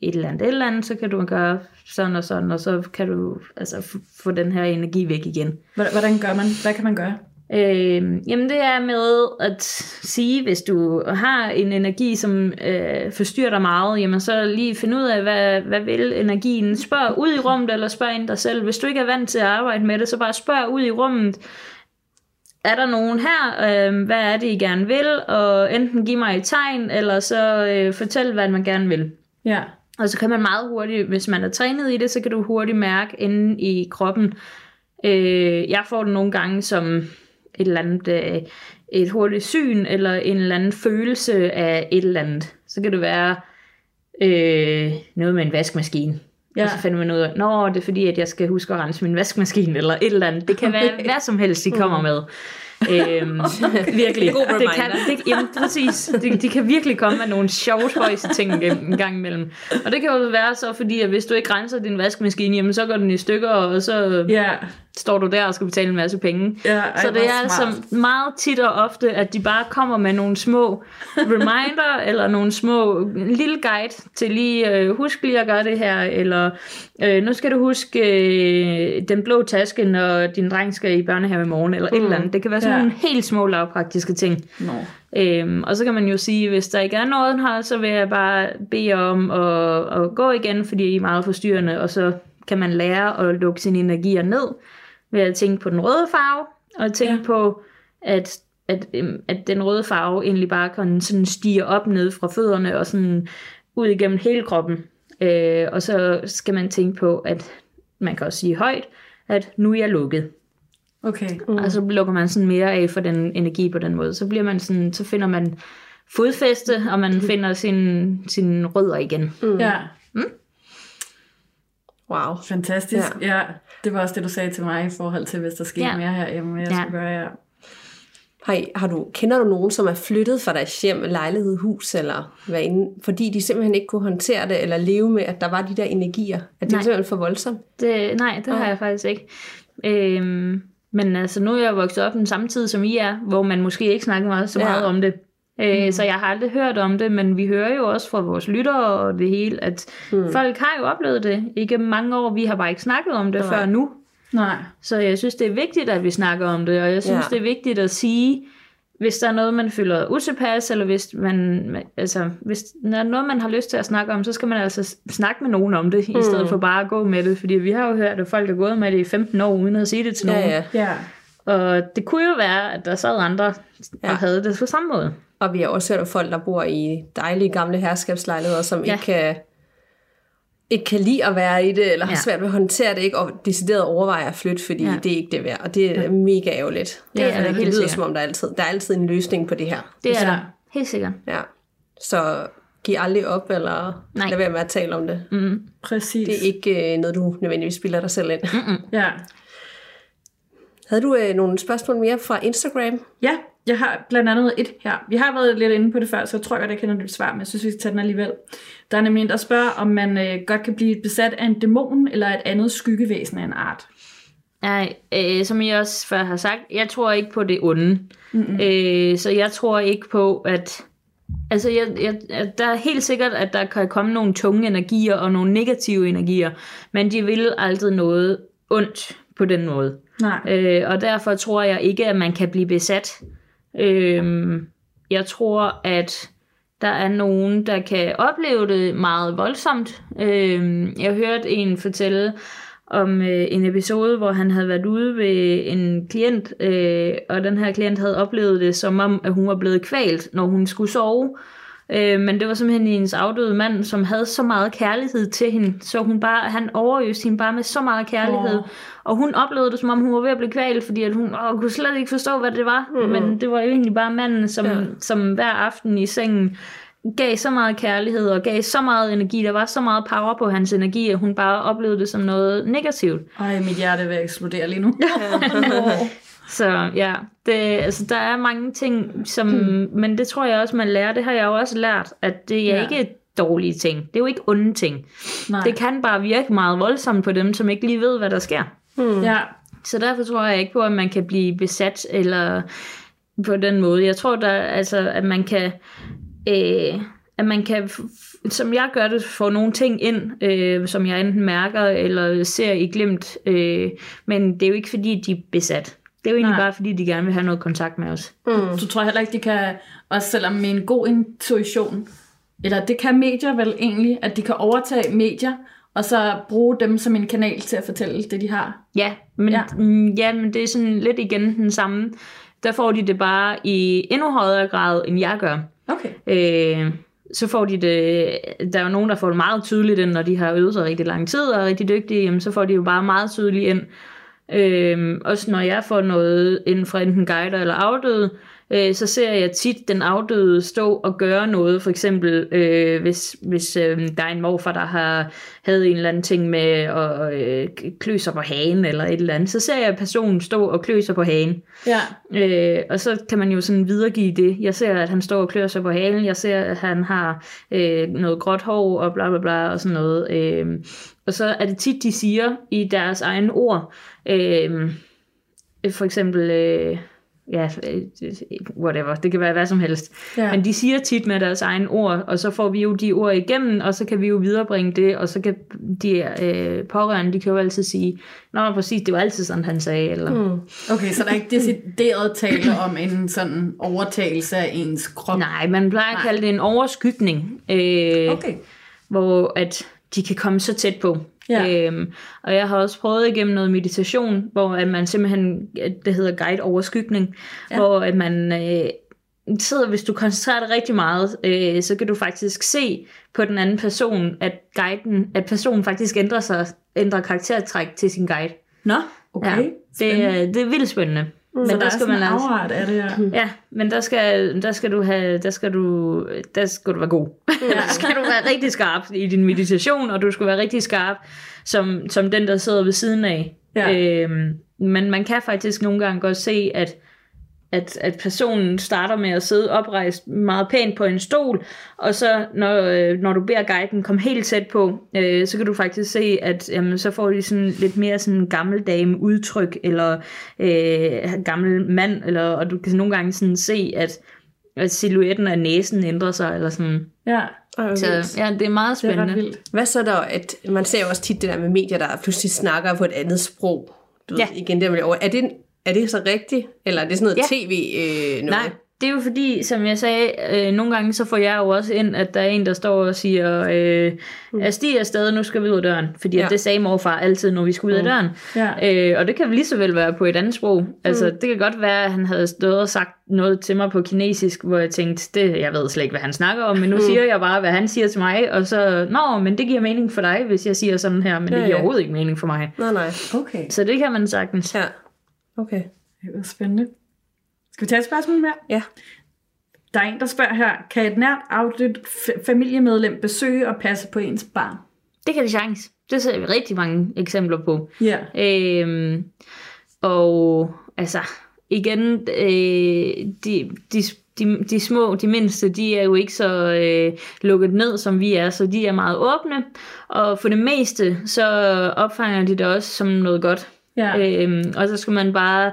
et eller andet, et eller andet, så kan du gøre sådan og sådan, og så kan du altså få den her energi væk igen. Hvordan hvordan gør man? Hvad kan man gøre? Øh, jamen det er med at sige, hvis du har en energi, som øh, forstyrrer dig meget, jamen så lige finde ud af, hvad, hvad vil energien. Spørg ud i rummet, eller spørg ind dig selv. Hvis du ikke er vant til at arbejde med det, så bare spørg ud i rummet. Er der nogen her? Øh, hvad er det, I gerne vil? Og enten give mig et tegn, eller så øh, fortæl, hvad man gerne vil. Ja. Og så kan man meget hurtigt, hvis man er trænet i det, så kan du hurtigt mærke inde i kroppen. Øh, jeg får det nogle gange som et eller andet, øh, et hurtigt syn, eller en eller anden følelse af et eller andet. Så kan det være øh, noget med en vaskemaskine. Ja. Og så finder man ud af, nå, det er fordi, at jeg skal huske at rense min vaskemaskine, eller et eller andet. Det kan være hvad som helst, de kommer med. øhm, virkelig. God det kan, det, jamen, præcis. De, de kan virkelig komme med nogle sjove spøjse ting en, en gang imellem. Og det kan jo være så, fordi at hvis du ikke renser din vaskemaskine, jamen så går den i stykker, og så Ja. Står du der og skal betale en masse penge. Ja, ej, så det er smart. altså meget tit og ofte, at de bare kommer med nogle små reminder, eller nogle små en lille guide til lige, øh, husk lige at gøre det her, eller øh, nu skal du huske øh, den blå taske, når din dreng skal i børnehave i morgen, eller mm. et eller andet. Det kan være sådan Ja. nogle helt små lavpraktiske ting. Nå. Øhm, og så kan man jo sige, hvis der ikke er noget her, så vil jeg bare bede om at, at gå igen, fordi I er meget forstyrrende, og så kan man lære at lukke sine energier ned ved at tænke på den røde farve, og tænke Ja. på, at, at, øhm, at den røde farve egentlig bare kan sådan stige op ned fra fødderne og sådan ud igennem hele kroppen. Øh, og så skal man tænke på, at man kan også sige højt, at nu er jeg lukket. Okay. Mm. Og så lukker man sådan mere af for den energi på den måde. Så bliver man sådan, så finder man fodfæste, og man finder sin, sin rødder igen. Mm. Ja. Wow. Fantastisk. Ja. ja. Det var også det, du sagde til mig i forhold til, hvis der sker ja. Ja. mere herhjemme, hvad jeg Ja. skulle gøre. Ja. Har, I, har du, kender du nogen, som er flyttet fra deres hjem, lejlighed, hus, eller hvad inde, fordi de simpelthen ikke kunne håndtere det, eller leve med, at der var de der energier? At det var Nej. simpelthen for voldsomt? Det, nej, det har jeg faktisk ikke. Øhm, Men altså, nu er jeg vokset op den samme tid, som I er, hvor man måske ikke snakker meget, så Ja. meget om det. Øh, Så jeg har aldrig hørt om det, men vi hører jo også fra vores lyttere og det hele, at mm. folk har jo oplevet det igennem mange år. Vi har bare ikke snakket om det Nej. før nu. Nej. Så jeg synes, det er vigtigt, at vi snakker om det, og jeg synes, Ja. det er vigtigt at sige, hvis der er noget, man føler utilpas, eller hvis man, altså, hvis der er noget, man har lyst til at snakke om, så skal man altså snakke med nogen om det, i stedet for bare at gå med det. Fordi vi har jo hørt, at folk er gået med det i 15 år, uden at sige det til nogen. Ja, ja. Ja. Og det kunne jo være, at der sad andre og Ja. havde det på samme måde. Og vi har også hørt om folk, der bor i dejlige gamle herskabslejligheder, som Ja. ikke kan ikke kan lide at være i det, eller har Ja. svært ved at håndtere det, ikke? og decideret overvejer at flytte, fordi Ja. ja. det er ikke det værd. Og det er mega ærgerligt. Det er det det helt lyder sikkert. som om, der er, altid, der er altid en løsning på det her. Det er Ja. der. Helt sikkert. Ja. Så giv aldrig op, eller Nej. lad være med at tale om det. Mm. Præcis. Det er ikke øh, noget, du nødvendigvis spiller dig selv ind. Ja. Havde du øh, nogle spørgsmål mere fra Instagram? Ja, jeg har blandt andet et her. Vi har været lidt inde på det før, så jeg tror godt, jeg kender dit svar, men jeg synes, vi skal tage den alligevel. Der er nemlig en, der spørger, om man øh, godt kan blive besat af en dæmon eller et andet skyggevæsen af en art. Nej, øh, som jeg også før har sagt, jeg tror ikke på det onde. Mm-hmm. Øh, så jeg tror ikke på, at... Altså, jeg, jeg, der er helt sikkert, at der kan komme nogle tunge energier og nogle negative energier, men de vil aldrig noget ondt på den måde. Nej. Øh, og derfor tror jeg ikke, at man kan blive besat. Øhm, jeg tror, at der er nogen, der kan opleve det meget voldsomt. Øhm, jeg hørte en fortælle om øh, en episode, hvor han havde været ude ved en klient, øh, og den her klient havde oplevet det som om, at hun var blevet kvalt, når hun skulle sove. Øh, men det var simpelthen hendes afdøde mand, som havde så meget kærlighed til hende, så hun bare, han overøste hende bare med så meget kærlighed. Åh. Og hun oplevede det, som om hun var ved at blive kvalt, fordi at hun åh, kunne slet ikke forstå, hvad det var. Mm. Men det var jo egentlig bare manden, som, ja. som hver aften i sengen gav så meget kærlighed og gav så meget energi. Der var så meget power på hans energi, at hun bare oplevede det som noget negativt. Ej, mit hjerte vil eksplodere lige nu. Så ja, det, altså, der er mange ting, som, hmm. men det tror jeg også, man lærer. Det har jeg jo også lært, at det er Ja. ikke dårlige ting. Det er jo ikke onde ting. Nej. Det kan bare virke meget voldsomt på dem, som ikke lige ved, hvad der sker. Ja, Så derfor tror jeg ikke på, at man kan blive besat eller på den måde. Jeg tror, der, altså, at man kan, øh, at man kan, som jeg gør det, få nogle ting ind, øh, som jeg enten mærker eller ser i glimt. Øh, men det er jo ikke fordi, de er besat. Det er jo egentlig Nej. bare fordi, de gerne vil have noget kontakt med os. mm. så tror jeg heller ikke, de kan, også selvom med en god intuition, eller det kan medier vel egentlig, at de kan overtage medier, og så bruge dem som en kanal til at fortælle det, de har. Ja, men, Ja. ja. Mm, ja, men det er sådan lidt igen den samme. Der får de det bare i endnu højere grad, end jeg gør. Okay. Øh, så får de det, der er jo nogen, der får det meget tydeligt ind, når de har øvet sig rigtig lang tid og er rigtig dygtige, jamen, så får de jo bare meget tydeligt ind. Øhm, også når jeg får noget inden fra enten guider eller afdøde, øh, så ser jeg tit den afdøde stå og gøre noget. For eksempel, øh, hvis, hvis øh, der er en morfar, der har havde en eller anden ting med at øh, klø sig på hagen eller et eller andet, så ser jeg personen stå og klø sig på hagen. Ja. Øh, og så kan man jo sådan videregive det. Jeg ser, at han står og klør sig på halen. Jeg ser, at han har øh, noget gråt hår og bla bla bla og sådan noget. Øh, og så er det tit, de siger i deres egne ord. Øh, for eksempel... Øh, ja, whatever, det kan være hvad som helst. Ja. Men de siger tit med deres egne ord, og så får vi jo de ord igennem, og så kan vi jo viderebringe det, og så kan de øh, pårørende, de kan jo altid sige, Nå, præcis, det var altid sådan, han sagde, eller... Mm. Okay, så der er ikke decideret tale om en sådan overtagelse af ens krop. Nej, man plejer at kalde det en overskygning, øh, Okay. hvor at de kan komme så tæt på. Ja. Øhm, og jeg har også prøvet igennem noget meditation, hvor at man simpelthen, det hedder guide overskygning, ja. hvor at man øh, sidder, hvis du koncentrerer dig rigtig meget, øh, så kan du faktisk se på den anden person, at guiden, at personen faktisk ændrer sig, ændrer karaktertræk til sin guide. Nå, okay. Ja, det, er, det er vildt spændende. Mm, Så der er sådan en afart af det her. Ja, men der skal, der skal du have, der skal du, der skal du være god. Ja. der skal du være rigtig skarp i din meditation, og du skal være rigtig skarp som, som den, der sidder ved siden af. Ja. Øhm, men man kan faktisk nogle gange godt se, at at, at personen starter med at sidde oprejst meget pænt på en stol, og så når, øh, når du beder guiden komme helt tæt på, øh, så kan du faktisk se, at jamen, så får de sådan lidt mere sådan gammeldame udtryk, eller øh, gammel mand, eller, og du kan nogle gange sådan se, at, at silhuetten af næsen ændrer sig, eller sådan. Ja, Så ja, det er meget det er spændende. vildt. Hvad så der, at man ser jo også tit det der med medier, der pludselig snakker på et andet sprog. Du ved, Ja. igen der med over. Er det, er det så rigtigt? Eller er det sådan noget Ja. tv øh, noget? Nej, det er jo fordi, som jeg sagde, øh, nogle gange så får jeg jo også ind, at der er en, der står og siger, øh, at Stig er afsted, nu skal vi ud af døren. Fordi ja. Ja. det sagde morfar altid, når vi skulle ud af døren. Ja. Øh, og det kan lige så vel være på et andet sprog. Altså, det kan godt være, at han havde stået og sagt noget til mig på kinesisk, hvor jeg tænkte, det, jeg ved slet ikke, hvad han snakker om, men nu siger jeg bare, hvad han siger til mig, og så, nå, men det giver mening for dig, hvis jeg siger sådan her, men det Ja, giver ja. overhovedet ikke mening for mig. Nej, nej. Okay. Så det kan man sagtens. Ja. Okay. Det er spændende. Skal vi tage et spørgsmål mere? Ja. Der er en, der spørger her, kan et nært afdødt familiemedlem besøge og passe på ens barn? Det kan det chance. Det ser vi rigtig mange eksempler på. Ja. Øhm, og altså, igen, øh, de, de, de, de små, de mindste, de er jo ikke så øh, lukket ned, som vi er, så de er meget åbne. Og for det meste, så opfanger de det også som noget godt. Ja. Øhm, og så skal man bare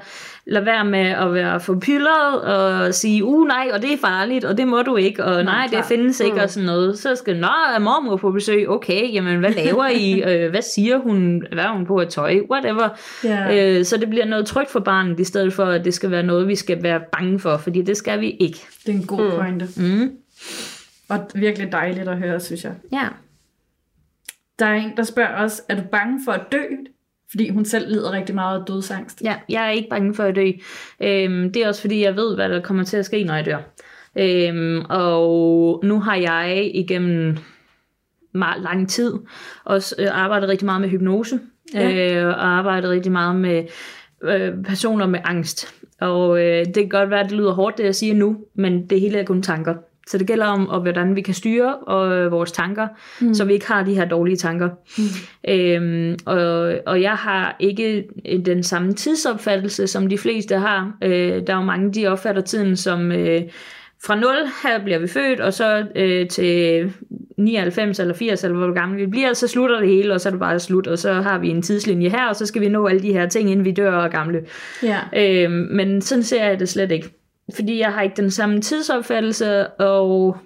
lade være med at være for pyldret og sige, uh nej, og det er farligt, og det må du ikke, og nej, det klart. findes ikke, og sådan noget. Så skal, nå, er mormor på besøg, okay, jamen hvad laver I, øh, hvad siger hun, hvad er hun på at tøj, whatever. Ja. Øh, så det bliver noget trygt for barnet, i stedet for, at det skal være noget, vi skal være bange for, fordi det skal vi ikke. Det er en god mm. pointe. Mm. Og virkelig dejligt at høre, synes jeg. Ja. Der er en, der spørger os, er du bange for at dø? Fordi hun selv lider rigtig meget af dødsangst. Ja, jeg er ikke bange for at dø. Øhm, det er også fordi, jeg ved, hvad der kommer til at ske, når jeg dør. Øhm, og nu har jeg igennem meget lang tid også øh, arbejdet rigtig meget med hypnose. Ja. Øh, og arbejdet rigtig meget med øh, personer med angst. Og øh, det kan godt være, at det lyder hårdt, det jeg siger nu, men det hele er kun tanker. Så det gælder om, og hvordan vi kan styre øh, vores tanker, mm. så vi ikke har de her dårlige tanker. Mm. Øhm, og, og jeg har ikke den samme tidsopfattelse, som de fleste har. Øh, der er jo mange, de opfatter tiden som... Øh, fra 0, her bliver vi født, og så øh, til 99 eller 80, eller hvor gammel vi bliver, så slutter det hele, og så er det bare slut, og så har vi en tidslinje her, og så skal vi nå alle de her ting, inden vi dør og gamle. Ja. Øh, men sådan ser jeg det slet ikke. Fordi jeg har ikke den samme tidsopfattelse, og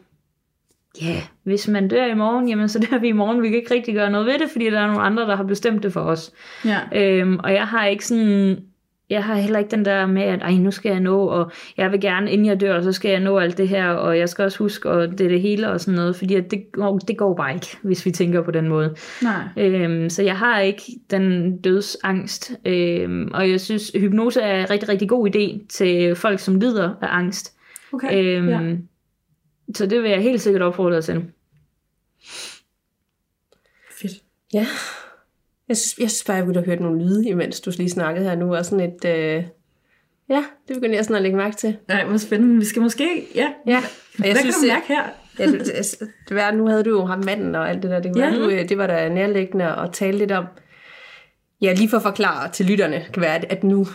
ja, yeah, hvis man dør i morgen, jamen så dør vi i morgen. Vi kan ikke rigtig gøre noget ved det, fordi der er nogle andre, der har bestemt det for os. Ja. Øhm, og jeg har ikke sådan... Jeg har heller ikke den der med, at Ej, nu skal jeg nå, og jeg vil gerne, inden jeg dør, så skal jeg nå alt det her, og jeg skal også huske, og det er det hele og sådan noget, fordi at det, går, det går bare ikke, hvis vi tænker på den måde. Nej. Øhm, så jeg har ikke den dødsangst, øhm, og jeg synes, hypnose er en rigtig, rigtig god idé til folk, som lider af angst. Okay. Øhm, ja. Så det vil jeg helt sikkert opfordre dig til. Fedt. Ja. Jeg synes, jeg synes bare, jeg ville have hørt nogle lyde, imens du lige snakkede her nu, og sådan et... Øh... Ja, det begynder jeg sådan at lægge mærke til. Nej, hvor spændende. Vi skal måske... Ja. Ja, og Hvad jeg kan synes, du mærke her? Ja, det, det, det var, nu havde du jo ham manden og alt det der. Det, var, Ja. du, øh, det var da nærliggende at tale lidt om. Ja, lige for at forklare til lytterne, kan være, at, at nu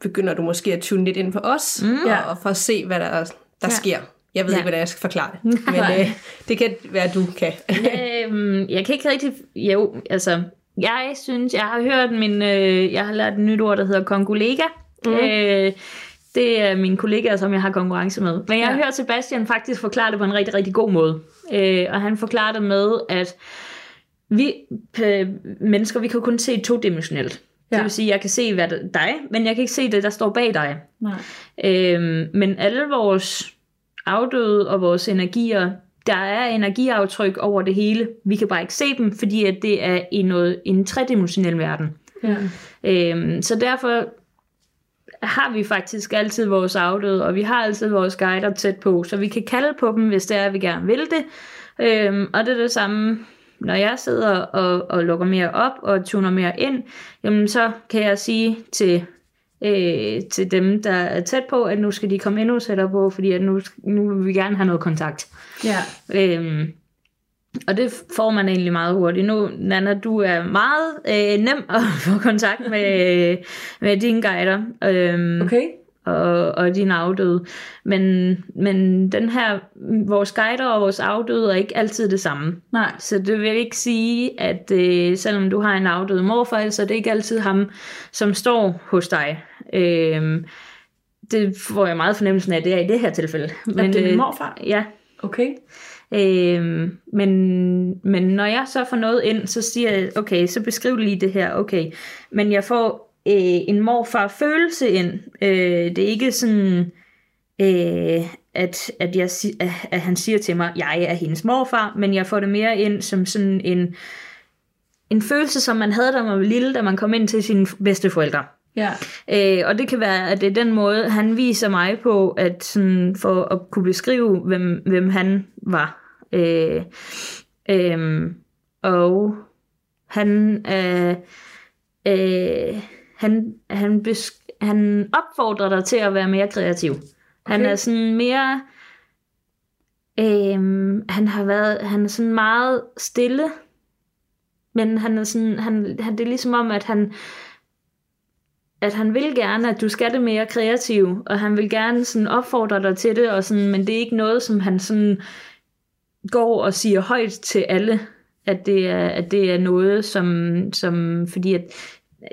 begynder du måske at tune lidt ind på os, mm. Ja. og, for at se, hvad der, der ja. sker. Jeg ved Ja. ikke, hvordan jeg skal forklare det, men øh, det kan være, at du kan. øhm, jeg kan ikke rigtig... Jo, altså... Jeg synes, jeg har hørt min... Øh, jeg har lært et nyt ord, der hedder kongolega. Mm. Øh, det er mine kollegaer, som jeg har konkurrence med. Men jeg har Ja. hørt Sebastian faktisk forklare det på en rigtig, rigtig god måde. Øh, og han forklarer det med, at vi øh, mennesker, vi kan kun se todimensionelt. Ja. Ja. Det vil sige, at jeg kan se hvad der, dig, men jeg kan ikke se det, der står bag dig. Nej. Øhm, men alle vores afdøde og vores energier, der er energiaftryk over det hele. Vi kan bare ikke se dem, fordi at det er i noget, en tredimensionel verden. Ja. Øhm, så derfor har vi faktisk altid vores afdøde, og vi har altid vores guider tæt på, så vi kan kalde på dem, hvis det er, at vi gerne vil det. Øhm, og det er det samme, når jeg sidder og, og lukker mere op og tuner mere ind, jamen så kan jeg sige til, øh, til dem, der er tæt på, at nu skal de komme endnu tættere på, fordi at nu, nu vil vi gerne have noget kontakt. Ja. Øhm, og det får man egentlig meget hurtigt. Nu, Nana, du er meget øh, nem at få kontakt med, med dine guider. Øhm, Okay. og, og din afdøde. Men, men den her, vores guider og vores afdøde er ikke altid det samme. Nej. Så det vil ikke sige, at øh, selvom du har en afdød morfar, så er det ikke altid ham, som står hos dig. Øh, det får jeg meget fornemmelsen af, det er i det her tilfælde. Men, er det øh, din morfar? Ja. Okay. Øh, men, men når jeg så får noget ind, så siger jeg, okay, så beskriv lige det her, okay. Men jeg får øh, en morfar-følelse ind. Øh, det er ikke sådan, øh, at, at, jeg, at, at han siger til mig, jeg er hendes morfar, men jeg får det mere ind som sådan en, en følelse, som man havde, da man var lille, da man kom ind til sine bedsteforældre. Ja. Øh, og det kan være, at det er den måde, han viser mig på, at sådan, for at kunne beskrive, hvem, hvem han var. Øh, øh, og han, øh, øh, han, han, besk- han opfordrer dig til at være mere kreativ. Han Okay. er sådan mere... Øh, han har været han er sådan meget stille, men han er sådan, han, han, det er ligesom om, at han, at han vil gerne, at du skal det mere kreativ, og han vil gerne sådan opfordre dig til det, og sådan, men det er ikke noget, som han sådan går og siger højt til alle, at det er, at det er noget, som, som fordi at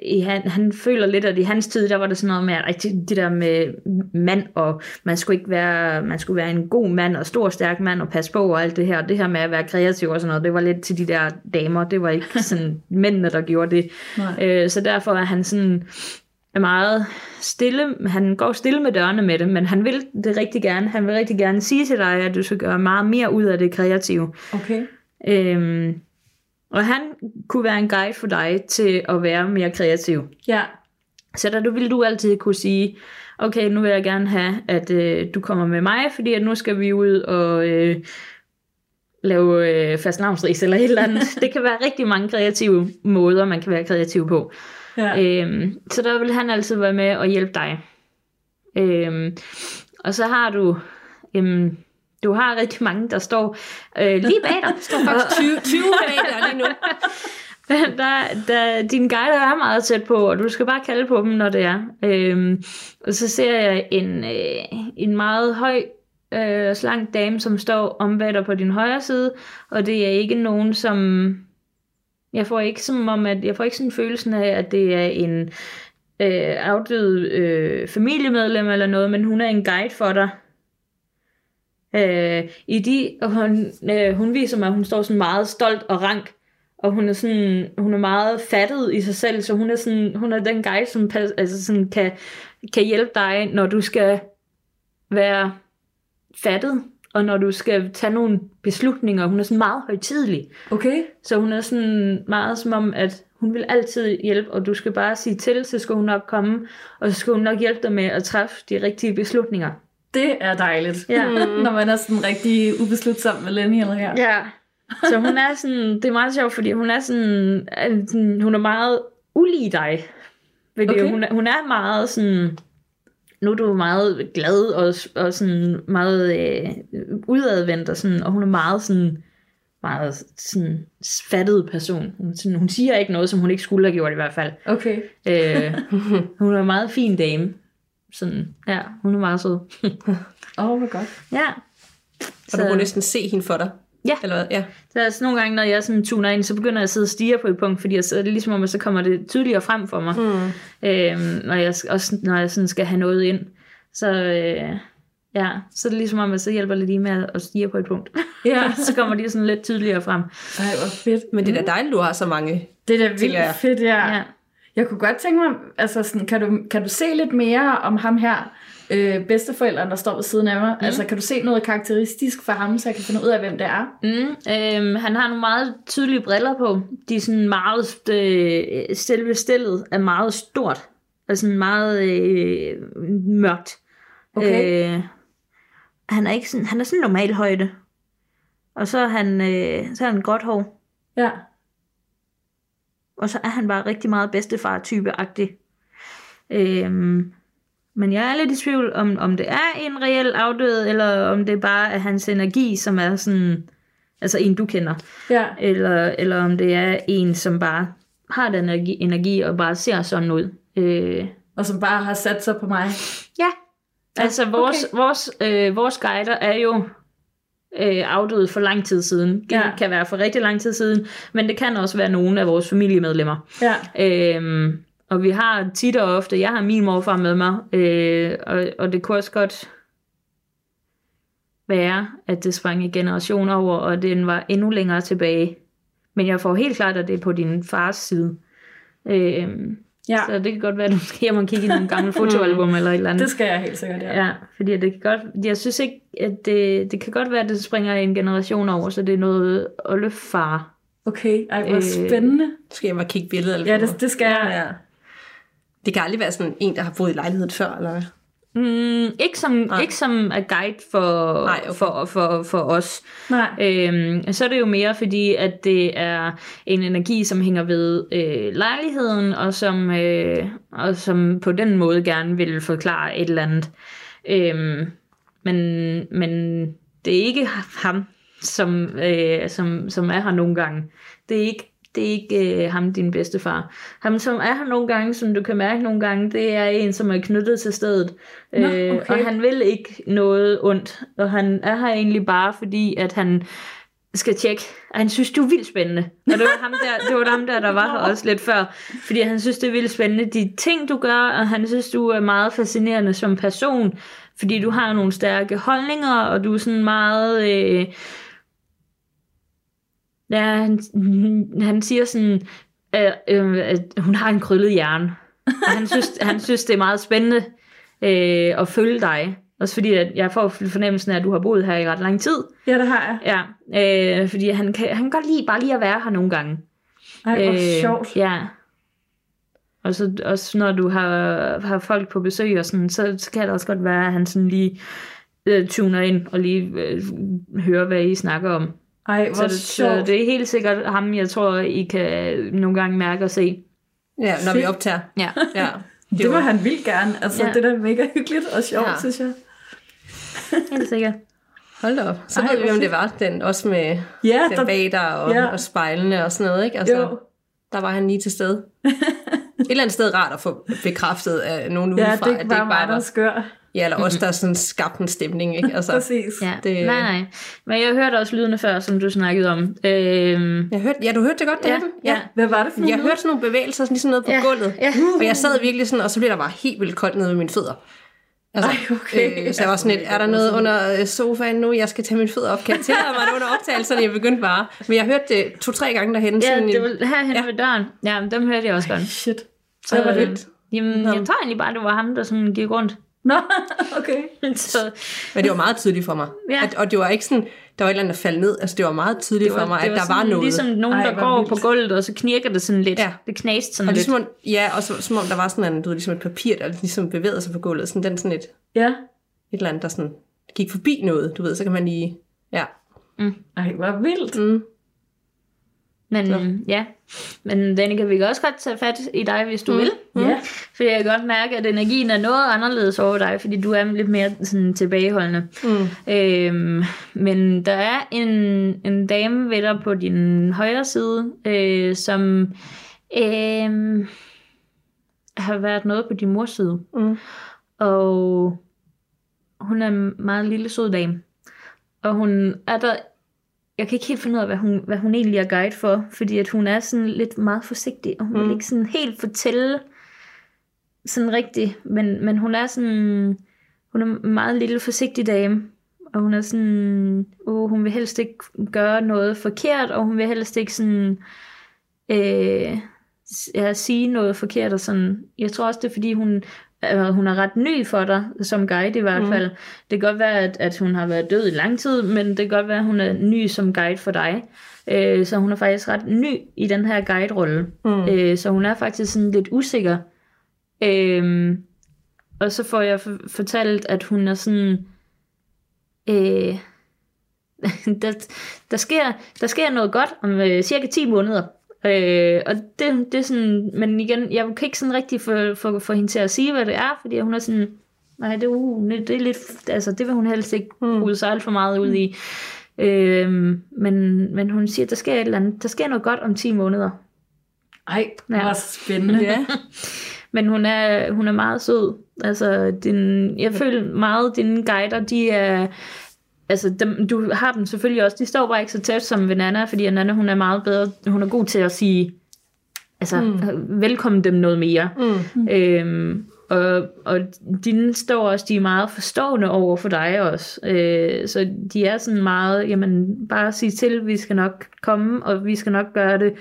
i han, han føler lidt, at i hans tid, der var det sådan noget med, at det, der med mand, og man skulle ikke være, man skulle være en god mand, og stor stærk mand, og passe på, og alt det her, det her med at være kreativ og sådan noget, det var lidt til de der damer, det var ikke sådan mændene, der gjorde det. Øh, så derfor er han sådan er meget stille, han går stille med dørene med det, men han vil det rigtig gerne, han vil rigtig gerne sige til dig, at du skal gøre meget mere ud af det kreative. Okay. Øhm, og han kunne være en guide for dig til at være mere kreativ. Ja. Så der du vil du altid kunne sige, okay, nu vil jeg gerne have, at øh, du kommer med mig, fordi at nu skal vi ud og øh, lave øh, fast eller et eller andet. det kan være rigtig mange kreative måder, man kan være kreativ på. Ja. Øhm, så der vil han altid være med og hjælpe dig. Øhm, og så har du, øhm, du har rigtig mange, der står øh, lige bag dig. står faktisk 20, 20 bag der lige nu. der, der, dine guider er meget tæt på, og du skal bare kalde på dem, når det er. Øhm, og så ser jeg en, øh, en meget høj, øh, slank dame, som står om bag dig på din højre side, og det er ikke nogen, som... Jeg får ikke som om, at jeg får ikke sådan følelsen af, at det er en øh, afdød øh, familiemedlem eller noget, men hun er en guide for dig. Øh, i de, og hun, øh, hun viser mig, at hun står sådan meget stolt og rank, og hun er sådan, hun er meget fattet i sig selv, så hun er sådan, hun er den guide, som pas, altså sådan kan, kan hjælpe dig, når du skal være fattet, og når du skal tage nogle beslutninger. Hun er sådan meget højtidelig. Okay. Så hun er sådan meget som om, at hun vil altid hjælpe, og du skal bare sige til, så skal hun nok komme, og så skal hun nok hjælpe dig med at træffe de rigtige beslutninger. Det er dejligt. Ja. Når man er sådan rigtig ubeslutsom millennial her. Ja. Så hun er sådan, det er meget sjovt, fordi hun er sådan, hun er meget ulig dig. Fordi Okay. hun, hun er meget sådan, nu er du meget glad og, og sådan meget øh, udadvendt, og, sådan, og hun er meget sådan, meget sådan fattet person. Hun, sådan, hun siger ikke noget, som hun ikke skulle have gjort i hvert fald. Okay. Øh, hun er en meget fin dame. Sådan, ja, hun er meget sød. Åh, oh, hvor godt. ja. Og du kunne næsten se hende for dig. Ja. Eller hvad? Ja. Så altså, nogle gange, når jeg sådan tuner ind, så begynder jeg at sidde og stige på et punkt, fordi jeg, så er det ligesom om, at så kommer det tydeligere frem for mig. Mm. Øhm, når jeg, også når jeg sådan skal have noget ind. Så, øh, ja, så er det ligesom om, at så hjælper det lige med at- stige på et punkt. Ja. så kommer de sådan lidt tydeligere frem. Ej, hvor fedt. Men det er da dejligt, du har så mange. Det er da Tænker jeg. vildt fedt, ja. Ja. Jeg kunne godt tænke mig, altså sådan, kan, du, kan du se lidt mere om ham her, øh, bedsteforældren, der står ved siden af mig? Mm. Altså, kan du se noget karakteristisk for ham, så jeg kan finde ud af, hvem det er? Mm, øhm, han har nogle meget tydelige briller på. De er sådan meget, øh, selve stillet er meget stort. Og sådan meget øh, mørkt. Okay. Øh, han er ikke sådan, han er sådan normal højde. Og så er han, øh, så er han gråt hår. Ja. Og så er han bare rigtig meget bedstefar-type-agtig. Øhm, men jeg er lidt i tvivl, om, om det er en reel afdød, eller om det bare er hans energi, som er sådan, altså en du kender. Ja. Eller, eller om det er en, som bare har den energi, energi og bare ser sådan ud. Øh, Og som bare har sat sig på mig. ja, Altså, vores, okay. vores, øh, vores guider er jo øh, afdøde for lang tid siden. Det Ja. kan være for rigtig lang tid siden, men det kan også være nogle af vores familiemedlemmer. Ja. Øhm, og vi har tit og ofte, jeg har min morfar med mig, øh, og, og det kunne også godt være, at det sprang en generation over, og den var endnu længere tilbage. Men jeg får helt klart, at det er på din fars side. Øhm, ja, så det kan godt være, at du skal hjem og kigge i nogle gamle fotoalbum eller et eller andet. det skal jeg helt sikkert, ja. Ja, fordi det kan godt, jeg synes ikke, at det, det kan godt være, at det springer en generation over, så det er noget oldefar. Okay, ej, hvor Øh, spændende. Skal hjem og kigge billedet. Eller Ja, noget. det, det skal jeg. ja. Det kan aldrig være sådan en, der har boet i lejligheden før, eller hvad? Mm, ikke, som, Nej. ikke som er guide for, Nej, okay. for, for, for os. Nej. Øhm, så er det jo mere fordi, at det er en energi, som hænger ved øh, lejligheden, og som, øh, og som på den måde gerne vil forklare et eller andet. Øhm, men, men det er ikke ham, som, øh, som, som er her nogle gange. Det er ikke, det er ikke øh, ham, din bedstefar. Ham, som er her nogle gange, som du kan mærke nogle gange, det er en, som er knyttet til stedet. Nå, Øh, okay. og han vil ikke noget ondt. Og han er her egentlig bare fordi, at han skal tjekke. Og han synes, det er vildt spændende. Og det var ham der, det var ham der, der var her også lidt før. Fordi han synes, det er vildt spændende. De ting, du gør, og han synes, du er meget fascinerende som person. Fordi du har nogle stærke holdninger, og du er sådan meget... Øh, ja, han, han siger sådan, øh, øh, at hun har en krøllet hjerne. Og han synes, han synes, det er meget spændende øh, at følge dig. Også fordi, at jeg får fornemmelsen af, at du har boet her i ret lang tid. Ja, det har jeg. Ja, øh, fordi han kan, han kan godt lide bare lige at være her nogle gange. Ej, hvor sjovt. Ja. Og så også når du har, har folk på besøg og sådan, så, så kan det også godt være, at han sådan lige øh, tuner ind og lige øh, hører, hvad I snakker om. Ej, hvor Så det, så sjovt. det er helt sikkert ham, jeg tror, I kan nogle gange mærke og se. Ja, når vi optager. Ja. Ja. Det var han vildt gerne. Altså, Ja. det er mega hyggeligt og sjovt, Ja. synes jeg. Helt sikkert. Hold da op. Så Ej, ved vi, om det var den, også med Ja, den der, bag dig og, Ja. og spejlene og sådan noget, ikke? Altså, Jo. der var han lige til stede. Et eller andet sted rart at få bekræftet af nogen ja, udefra, det at det bare ikke bare der er var, skør. Ja, eller os, der sådan skabte en stemning, ikke? Altså, Præcis. Ja. Det- Det... Nej, nej. Men jeg hørte også lydene før, som du snakkede om. Øhm, jeg hørte, ja, du hørte det godt, det Ja, ja, ja. Hvad var det for Jeg noget? hørte sådan nogle bevægelser, sådan ligesom noget på Ja, gulvet. ja. Og jeg sad virkelig sådan, og så blev der bare helt vildt koldt nede ved mine fødder. Altså, Ej, okay. Øh, så jeg var sådan lidt, er der noget under øh, sofaen nu, jeg skal tage mine fødder op? Kan jeg tillade mig det under optagelserne? Jeg begyndte bare. Men jeg hørte det to-tre gange derhen. ja, sådan det var herhen Ja. ja. ved døren. Ja, dem hørte jeg også godt. Shit. Så, Ej, hvor øh, vildt. Jamen, jeg tror egentlig bare, det var ham, der sådan gik rundt. Nå, okay. så, Men det var meget tydeligt for mig. Ja. At, og det var ikke sådan, der var et eller andet, der faldt ned. Altså, det var meget tydeligt for mig, at der var noget. Ligesom nogen, Ej, der går vildt. på gulvet, og så knirker det sådan lidt. Ja. Det knaste sådan Og lidt. ligesom, ja, og så, som om der var sådan en, du ved, ligesom et papir, der ligesom bevægede sig på gulvet. Sådan den sådan et, et Ja. eller andet, der sådan gik forbi noget, du ved, så kan man lige, ja. Ej, hvor vildt. Mm. Men Så. ja, men Danika, vi kan også godt tage fat i dig, hvis du mm. vil. Ja. For jeg kan godt mærke, at energien er noget anderledes over dig, fordi du er lidt mere sådan tilbageholdende. Mm. Øhm, men der er en, en dame ved dig på din højre side, øh, som øh, har været noget på din mors side. Mm. Og hun er en meget lille sød dame. Og hun er der... Jeg kan ikke helt finde ud af, hvad hun, hvad hun egentlig er guide for, fordi at hun er sådan lidt meget forsigtig, og hun mm. vil ikke sådan helt fortælle sådan rigtigt, men, men hun er sådan, hun er en meget lille forsigtig dame, og hun er sådan, uh, hun vil helst ikke gøre noget forkert, og hun vil helst ikke sådan, øh, ja, sige noget forkert, og sådan, jeg tror også, det er fordi, hun, øh, hun er ret ny for dig, som guide i hvert Mm. fald. Det kan godt være, at, at hun har været død i lang tid, men det kan godt være, at hun er ny som guide for dig. Øh, så hun er faktisk ret ny i den her guide-rolle. Mm. Øh, så hun er faktisk sådan lidt usikker. Øhm, og så får jeg for- fortalt, at hun er sådan... Øh, der, der, sker, der sker noget godt om øh, cirka 10 måneder. Øh, og det, det er sådan, men igen, jeg kan ikke sådan rigtig få, få, få hende til at sige, hvad det er, fordi hun er sådan, nej, det uh, det er lidt, altså det vil hun helst ikke Mm. mm. sejle for meget ud i. Øhm, men, men hun siger, at der sker et eller andet, der sker noget godt om 10 måneder. Ej, Ja. hvor spændende. Ja. Men hun er, hun er meget sød. Altså, din, jeg føler meget, dine guider, de er... Altså, dem, du har dem selvfølgelig også. De står bare ikke så tæt som ved Nana, fordi Nana, hun er meget bedre. Hun er god til at sige, altså, mm. velkommen dem noget mere. Mm. Øhm, og, og dine står også, de er meget forstående over for dig også. Øh, så de er sådan meget, jamen bare sige til, vi skal nok komme, og vi skal nok gøre det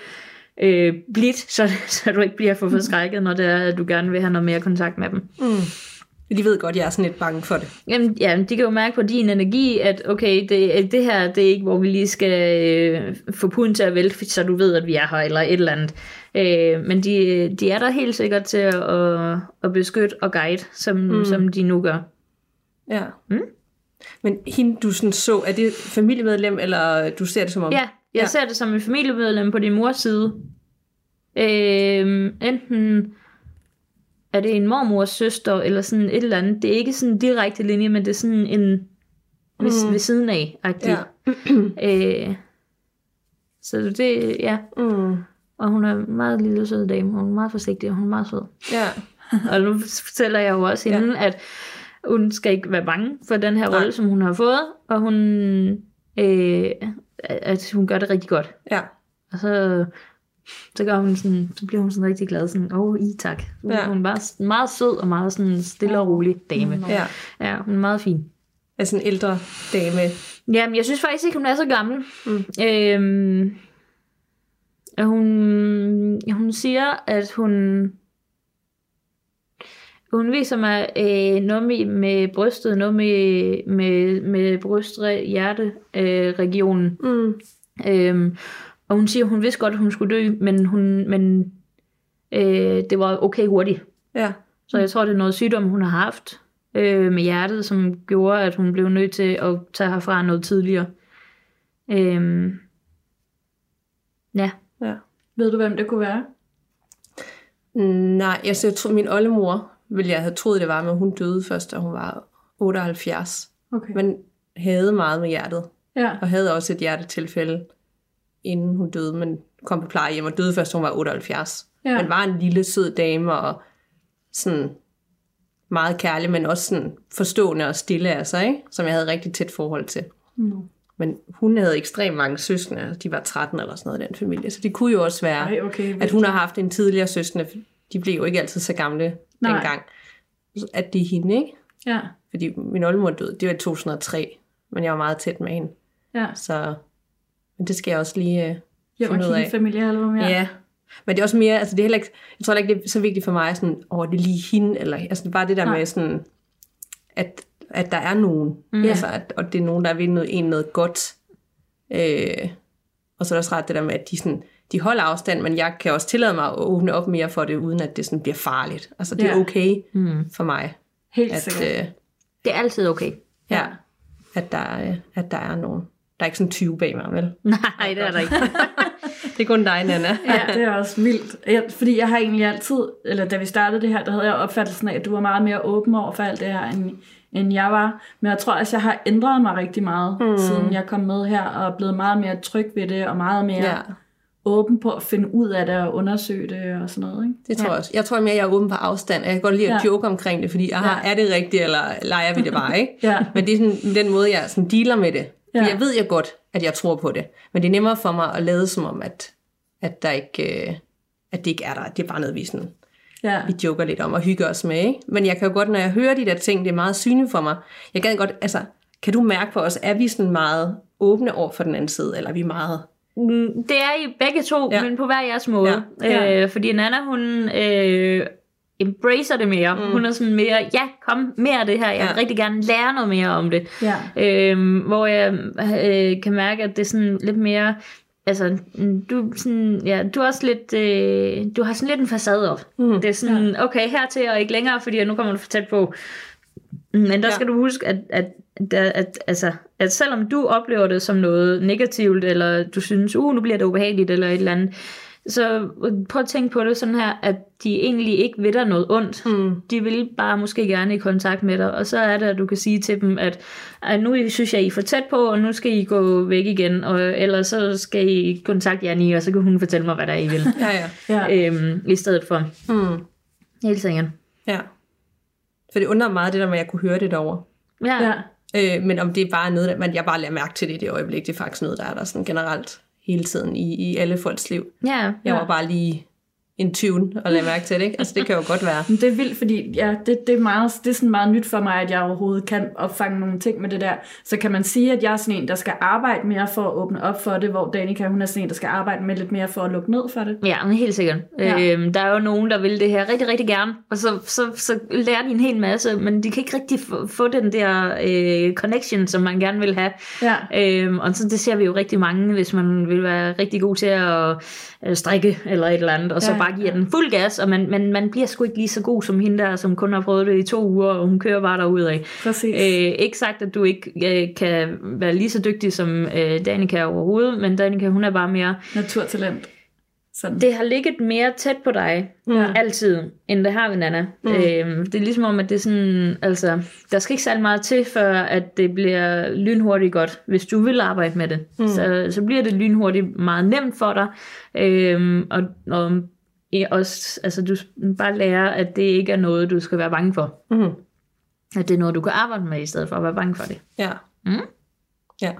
øh, blidt, så, så du ikke bliver for forskrækket, når det er, at du gerne vil have noget mere kontakt med dem. Mm. De ved godt, jeg er sådan lidt bange for det. Jamen, ja, de kan jo mærke på din energi, at okay, det, det her, det er ikke, hvor vi lige skal øh, få puden til at vælte, så du ved, at vi er her, eller et eller andet. Øh, men de, de er der helt sikkert til at, at, beskytte og guide, som, mm. som de nu gør. Ja. Mm. Men hende, du sådan så, er det familiemedlem, eller du ser det som om? Ja, jeg Ja. ser det som et familiemedlem på din mors side. Øh, enten er det en mormors søster, eller sådan et eller andet. Det er ikke sådan en direkte linje, men det er sådan en ved, Mm. ved siden af. Ja. Øh, så det, ja. Mm. Og hun er en meget lille sød dame. Hun er meget forsigtig, og hun er meget sød. Ja. Og nu fortæller jeg jo også hende, ja. at hun skal ikke være bange for den her rolle, som hun har fået. Og hun, øh, at hun gør det rigtig godt. Ja. Og så, så, gør hun sådan, så bliver hun sådan rigtig glad. Sådan, åh, oh, i tak. Ja. Ja. Hun er bare meget sød og meget sådan stille og rolig dame. Ja. Ja, hun er meget fin. Er sådan en ældre dame. Jamen, jeg synes faktisk ikke, hun er så gammel. Mm. Øhm, hun, hun siger, at hun... Hun viser mig øh, noget med, med brystet, noget med, med, med bryst-hjerte-regionen. Mm. Øhm, og hun siger, at hun vidste godt, at hun skulle dø, men, hun, men øh, det var okay hurtigt. Ja. Så jeg tror, det er noget sygdom, hun har haft øh, med hjertet, som gjorde, at hun blev nødt til at tage herfra noget tidligere. Øhm, ja. Ja. Ved du, hvem det kunne være? Nej, altså, jeg tror, min oldemor ville jeg have troet, det var, men hun døde først, da hun var 78. Okay. Men havde meget med hjertet, Ja. og havde også et hjertetilfælde, inden hun døde, men kom på plejehjem og døde først, hun var 78. Ja. Men var en lille, sød dame, og sådan meget kærlig, men også sådan forstående og stille af sig, ikke? som jeg havde rigtig tæt forhold til. No. Men hun havde ekstremt mange søskende, de var 13 eller sådan noget i den familie, så det kunne jo også være, Ej, okay. at hun har haft en tidligere søskende, de blev jo ikke altid så gamle Nej. dengang, at det er hende, ikke? Ja. Fordi min oldemor døde, det var i 2003, men jeg var meget tæt med hende, Ja. så men det skal jeg også lige uh, Jeg finde ud af. kigge familiealbum, ja. Ja. ja. Men det er også mere, altså det er heller ikke, jeg tror ikke, det er så vigtigt for mig, sådan, over det er lige hende, eller altså bare det der Nej. med sådan, at, at der er nogen, mm. altså, at, og det er nogen, der vil noget, en noget godt. Øh, og så er det også ret det der med, at de, sådan, de holder afstand, men jeg kan også tillade mig at åbne op mere for det, uden at det sådan bliver farligt. Altså det er Ja. okay Mm. for mig, Helt at, sikkert. øh, Det er altid okay. ja, at, der, øh, at der er nogen. Der er ikke sådan 20 bag mig, vel? Nej, det er der ikke. Det er kun dig, Nana. Ja, det er også vildt. Jeg, fordi jeg har egentlig altid, eller da vi startede det her, der havde jeg opfattelsen af, at du var meget mere åben over for alt det her, end, end jeg var. Men jeg tror også, jeg har ændret mig rigtig meget, mm. siden jeg kom med her, og er blevet meget mere tryg ved det, og meget mere Ja. åben på at finde ud af det, og undersøge det, og sådan noget. Ikke? Det tror jeg også. Jeg tror mere, jeg er åben på afstand. Jeg kan godt lide at Ja. joke omkring det, fordi aha, Ja. er det rigtigt, eller leger vi det bare, ikke? Ja. Men det er sådan den måde, jeg sådan dealer med det. Ja. Jeg ved jeg godt, at jeg tror på det. Men det er nemmere for mig at lade som om, at, at, der ikke, øh, at det ikke er der. Det er bare noget, vi, sådan, Ja. vi joker lidt om og hygger os med. Ikke? Men jeg kan jo godt, når jeg hører de der ting, det er meget synligt for mig. Jeg kan godt, altså, kan du mærke på os, er vi sådan meget åbne over for den anden side, eller er vi meget... Mm, Det er I begge to, Ja. men på hver jeres måde. Ja. Ja. Øh, fordi Nana, hun øh, embracer det mere. Mm. Hun er sådan mere, ja, kom mere af det her. Jeg vil Ja. rigtig gerne lære noget mere om det. Ja. Øhm, hvor jeg øh, kan mærke, at det er sådan lidt mere... Altså, mm, du, sådan, ja, du er også lidt... Øh, du har sådan lidt en facade op. Mm. Det er sådan, okay, hertil og ikke længere, fordi nu kommer du for tæt på. Men der Ja. ja. skal du huske, at, at, at, at, altså, at selvom du oplever det som noget negativt, eller du synes, uh, nu bliver det ubehageligt, eller et eller andet, så prøv at tænke på det sådan her, at de egentlig ikke vil dig noget ondt. Mm. De vil bare måske gerne i kontakt med dig, og så er det, at du kan sige til dem, at "Ej, nu synes jeg, I er for tæt på, og nu skal I gå væk igen, og ellers så skal I kontakte Janni, og så kan hun fortælle mig, hvad der er, I vil. Ja, ja. Ja. øhm, I stedet for. Mm. Helt sikkert. Ja. For det undrer meget, det der med, at jeg kunne høre det derovre. Ja. Ja. Øh, men om det er bare noget, man jeg bare lærer mærke til det i det øjeblik, det er faktisk noget, der er der sådan generelt hele tiden i, i alle folks liv. ja. Jeg Ja. var bare lige en tune og lagde mærke til det, ikke? Altså det kan jo godt være. Men det er vildt, fordi ja, det, det, er meget, det er sådan meget nyt for mig, at jeg overhovedet kan opfange nogle ting med det der. Så kan man sige, at jeg er sådan en, der skal arbejde mere for at åbne op for det, hvor Danika, hun er sådan en, der skal arbejde med lidt mere for at lukke ned for det. Ja, men helt sikkert. Ja. Ja. Øhm, der er jo nogen, der vil det her rigtig, rigtig gerne, og så, så, så lærer de en hel masse, men de kan ikke rigtig få, få den der øh, connection, som man gerne vil have. Ja. Øhm, og så det ser vi jo rigtig mange, hvis man vil være rigtig god til at øh, strikke eller et eller andet, og så Ja, bare giver ja. den fuld gas, og man, man, man bliver sgu ikke lige så god som hende der, som kun har prøvet det i to uger, og hun kører bare derudad. Præcis. Øh, ikke sagt, at du ikke øh, kan være lige så dygtig som øh, Danika overhovedet, men Danika, hun er bare mere... Naturtalent. Sådan. Det har ligget mere tæt på dig, Ja. altid, end det har ved Nana. Mm. Øhm, det er ligesom om, at det er sådan, altså, der skal ikke særlig meget til, før at det bliver lynhurtigt godt, hvis du vil arbejde med det. Mm. Så, så bliver det lynhurtigt meget nemt for dig, øhm, og, og også, altså, du bare lærer, at det ikke er noget, du skal være bange for. Mm. At det er noget, du kan arbejde med, i stedet for at være bange for det. Ja. Mm. Ja.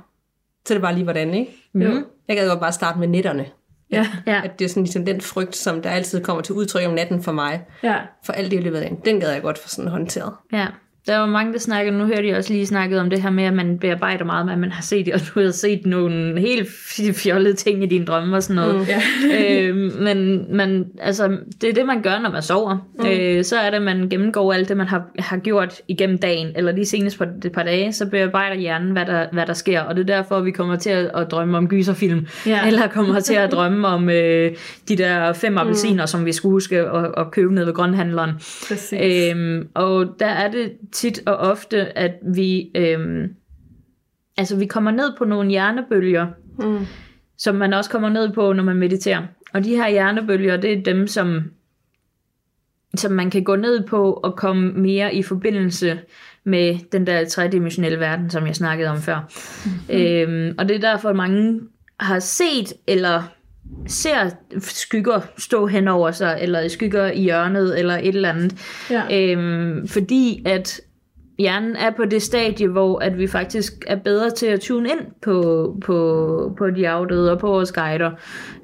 Så er det bare lige hvordan, ikke? Mm. Jeg gad godt bare starte med netterne. Ja. Ja. At det er sådan ligesom den frygt, som der altid kommer til udtryk om natten for mig. Ja. For alt det, jeg løbet ind. Den gad jeg godt få sådan håndteret. Ja, der var mange, der snakkede, nu hørte jeg også lige snakket om det her med, at man bearbejder meget, med, at man har set, og du har set nogle helt fjollede ting i dine drømme og sådan noget. Mm. Øh, men, men altså, det er det, man gør, når man sover. Mm. Øh, så er det, at man gennemgår alt det, man har, har gjort igennem dagen, eller lige senest på et par dage, så bearbejder hjernen, hvad der, hvad der sker. Og det er derfor, vi kommer til at, at drømme om gyserfilm, Ja. eller kommer til at drømme om øh, de der fem appelsiner, mm. som vi skulle huske at, at købe ned ved grønhandleren. Præcis. Øhm, og der er det tit og ofte, at vi, øhm, altså vi kommer ned på nogle hjernebølger, Mm. som man også kommer ned på, når man mediterer. Og de her hjernebølger, det er dem, som, som man kan gå ned på og komme mere i forbindelse med den der tredimensionelle verden, som jeg snakkede om før. Mm-hmm. Øhm, og det er derfor, at mange har set eller ser skygger stå hen over sig, eller skygger i hjørnet, eller et eller andet. Ja. Øhm, fordi at hjernen er på det stadie, hvor at vi faktisk er bedre til at tune ind på, på, på de afdøde og på vores guider.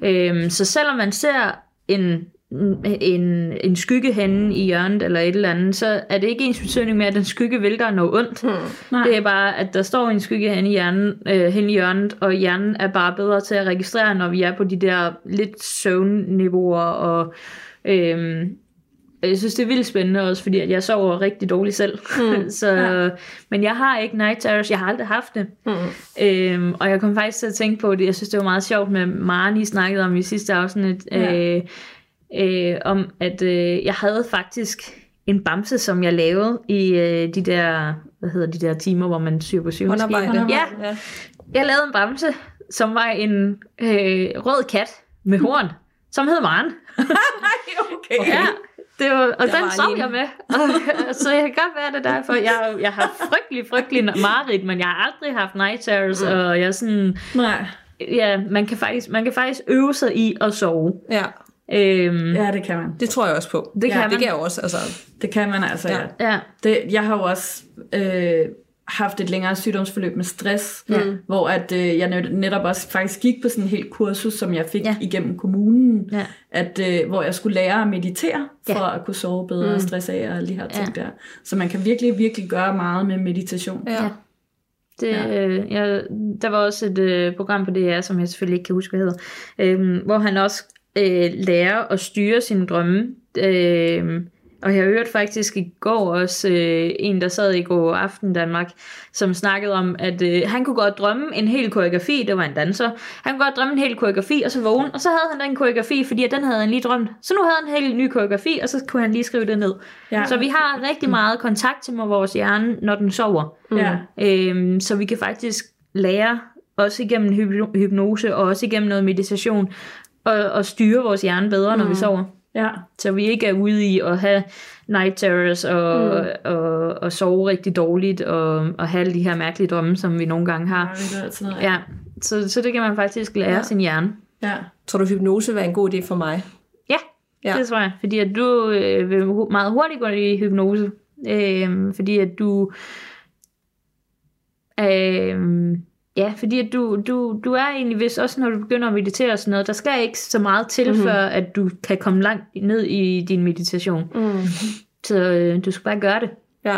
Øhm, så selvom man ser en, en, en skygge henne i hjørnet eller et eller andet, så er det ikke ens betydning med, at den skygge vil der noget ondt. Hmm. Nej. Det er bare, at der står en skygge henne i, hjernen, øh, henne i hjørnet, og hjernen er bare bedre til at registrere, når vi er på de der lidt søvnniveauer og... Øhm, jeg synes, det er vildt spændende også, fordi at jeg sover rigtig dårligt selv. Mm. så, ja. Men jeg har ikke night terrors. Jeg har aldrig haft det. Mm. Øhm, og jeg kom faktisk til at tænke på det. Jeg synes, det var meget sjovt med Maren, I snakkede om i sidste afsnit. Ja. Øh, øh, om at øh, jeg havde faktisk en bamse, som jeg lavede i øh, de der, hvad hedder de der timer, hvor man syr på Håndarbejde. Ja, ja. jeg lavede en bamse, som var en øh, rød kat med horn, som hed Maren. okay. Okay. Ja, det var, og Der den sov jeg med. Og, så jeg kan godt være det er derfor. Jeg, jeg har frygtelig, frygtelig mareridt, men jeg har aldrig haft night terrors, mm. og jeg er sådan, Nej. ja, man kan, faktisk, man kan faktisk øve sig i at sove. ja, Øhm, ja. Det kan man. det tror jeg også på. Det kan ja, man. Det kan jeg også, altså. Det kan man altså, ja. Ja. ja. Det, jeg har jo også øh, haft et længere sygdomsforløb med stress, ja. hvor at, øh, jeg net- netop også faktisk gik på sådan en helt kursus, som jeg fik Ja. igennem kommunen, Ja. at, øh, hvor jeg skulle lære at meditere, for Ja. at kunne sove bedre og stress af og alle de her ting Ja. der. Så man kan virkelig, virkelig gøre meget med meditation. Ja. Ja. Det, ja. øh, jeg, der var også et øh, program på DR, som jeg selvfølgelig ikke kan huske, hvad hedder, øh, hvor han også øh, lærer at styre sine drømme. Øh, og jeg hørte faktisk i går også øh, en, der sad i går aften Danmark, som snakkede om, at øh, han kunne godt drømme en hel koreografi, det var en danser, han kunne godt drømme en hel koreografi, og så vågne, og så havde han den koreografi, fordi at den havde han lige drømt. Så nu havde han en helt ny koreografi, og så kunne han lige skrive det ned. Ja. Så vi har rigtig meget kontakt til vores hjerne, når den sover. Ja. Øhm, så vi kan faktisk lære, også igennem hypno- hypnose, og også igennem noget meditation, og, og styre vores hjerne bedre, når vi sover. Ja. Så vi ikke er ude i at have night terrors, og, mm. og, og sove rigtig dårligt, og, og have alle de her mærkelige drømme, som vi nogle gange har. Ja, det er noget. Ja, så, så det kan man faktisk lære ja. sin hjerne. ja. Tror du, hypnose vil være en god idé for mig? Ja, Ja. Det tror jeg, fordi at du øh, vil meget hurtigt gå i hypnose. Øh, fordi at du... Øh, ja, fordi at du, du, du er egentlig, hvis også når du begynder at meditere og sådan noget, der skal ikke så meget til, mm-hmm. før at du kan komme langt ned i din meditation. Mm. Så øh, du skal bare gøre det. Ja.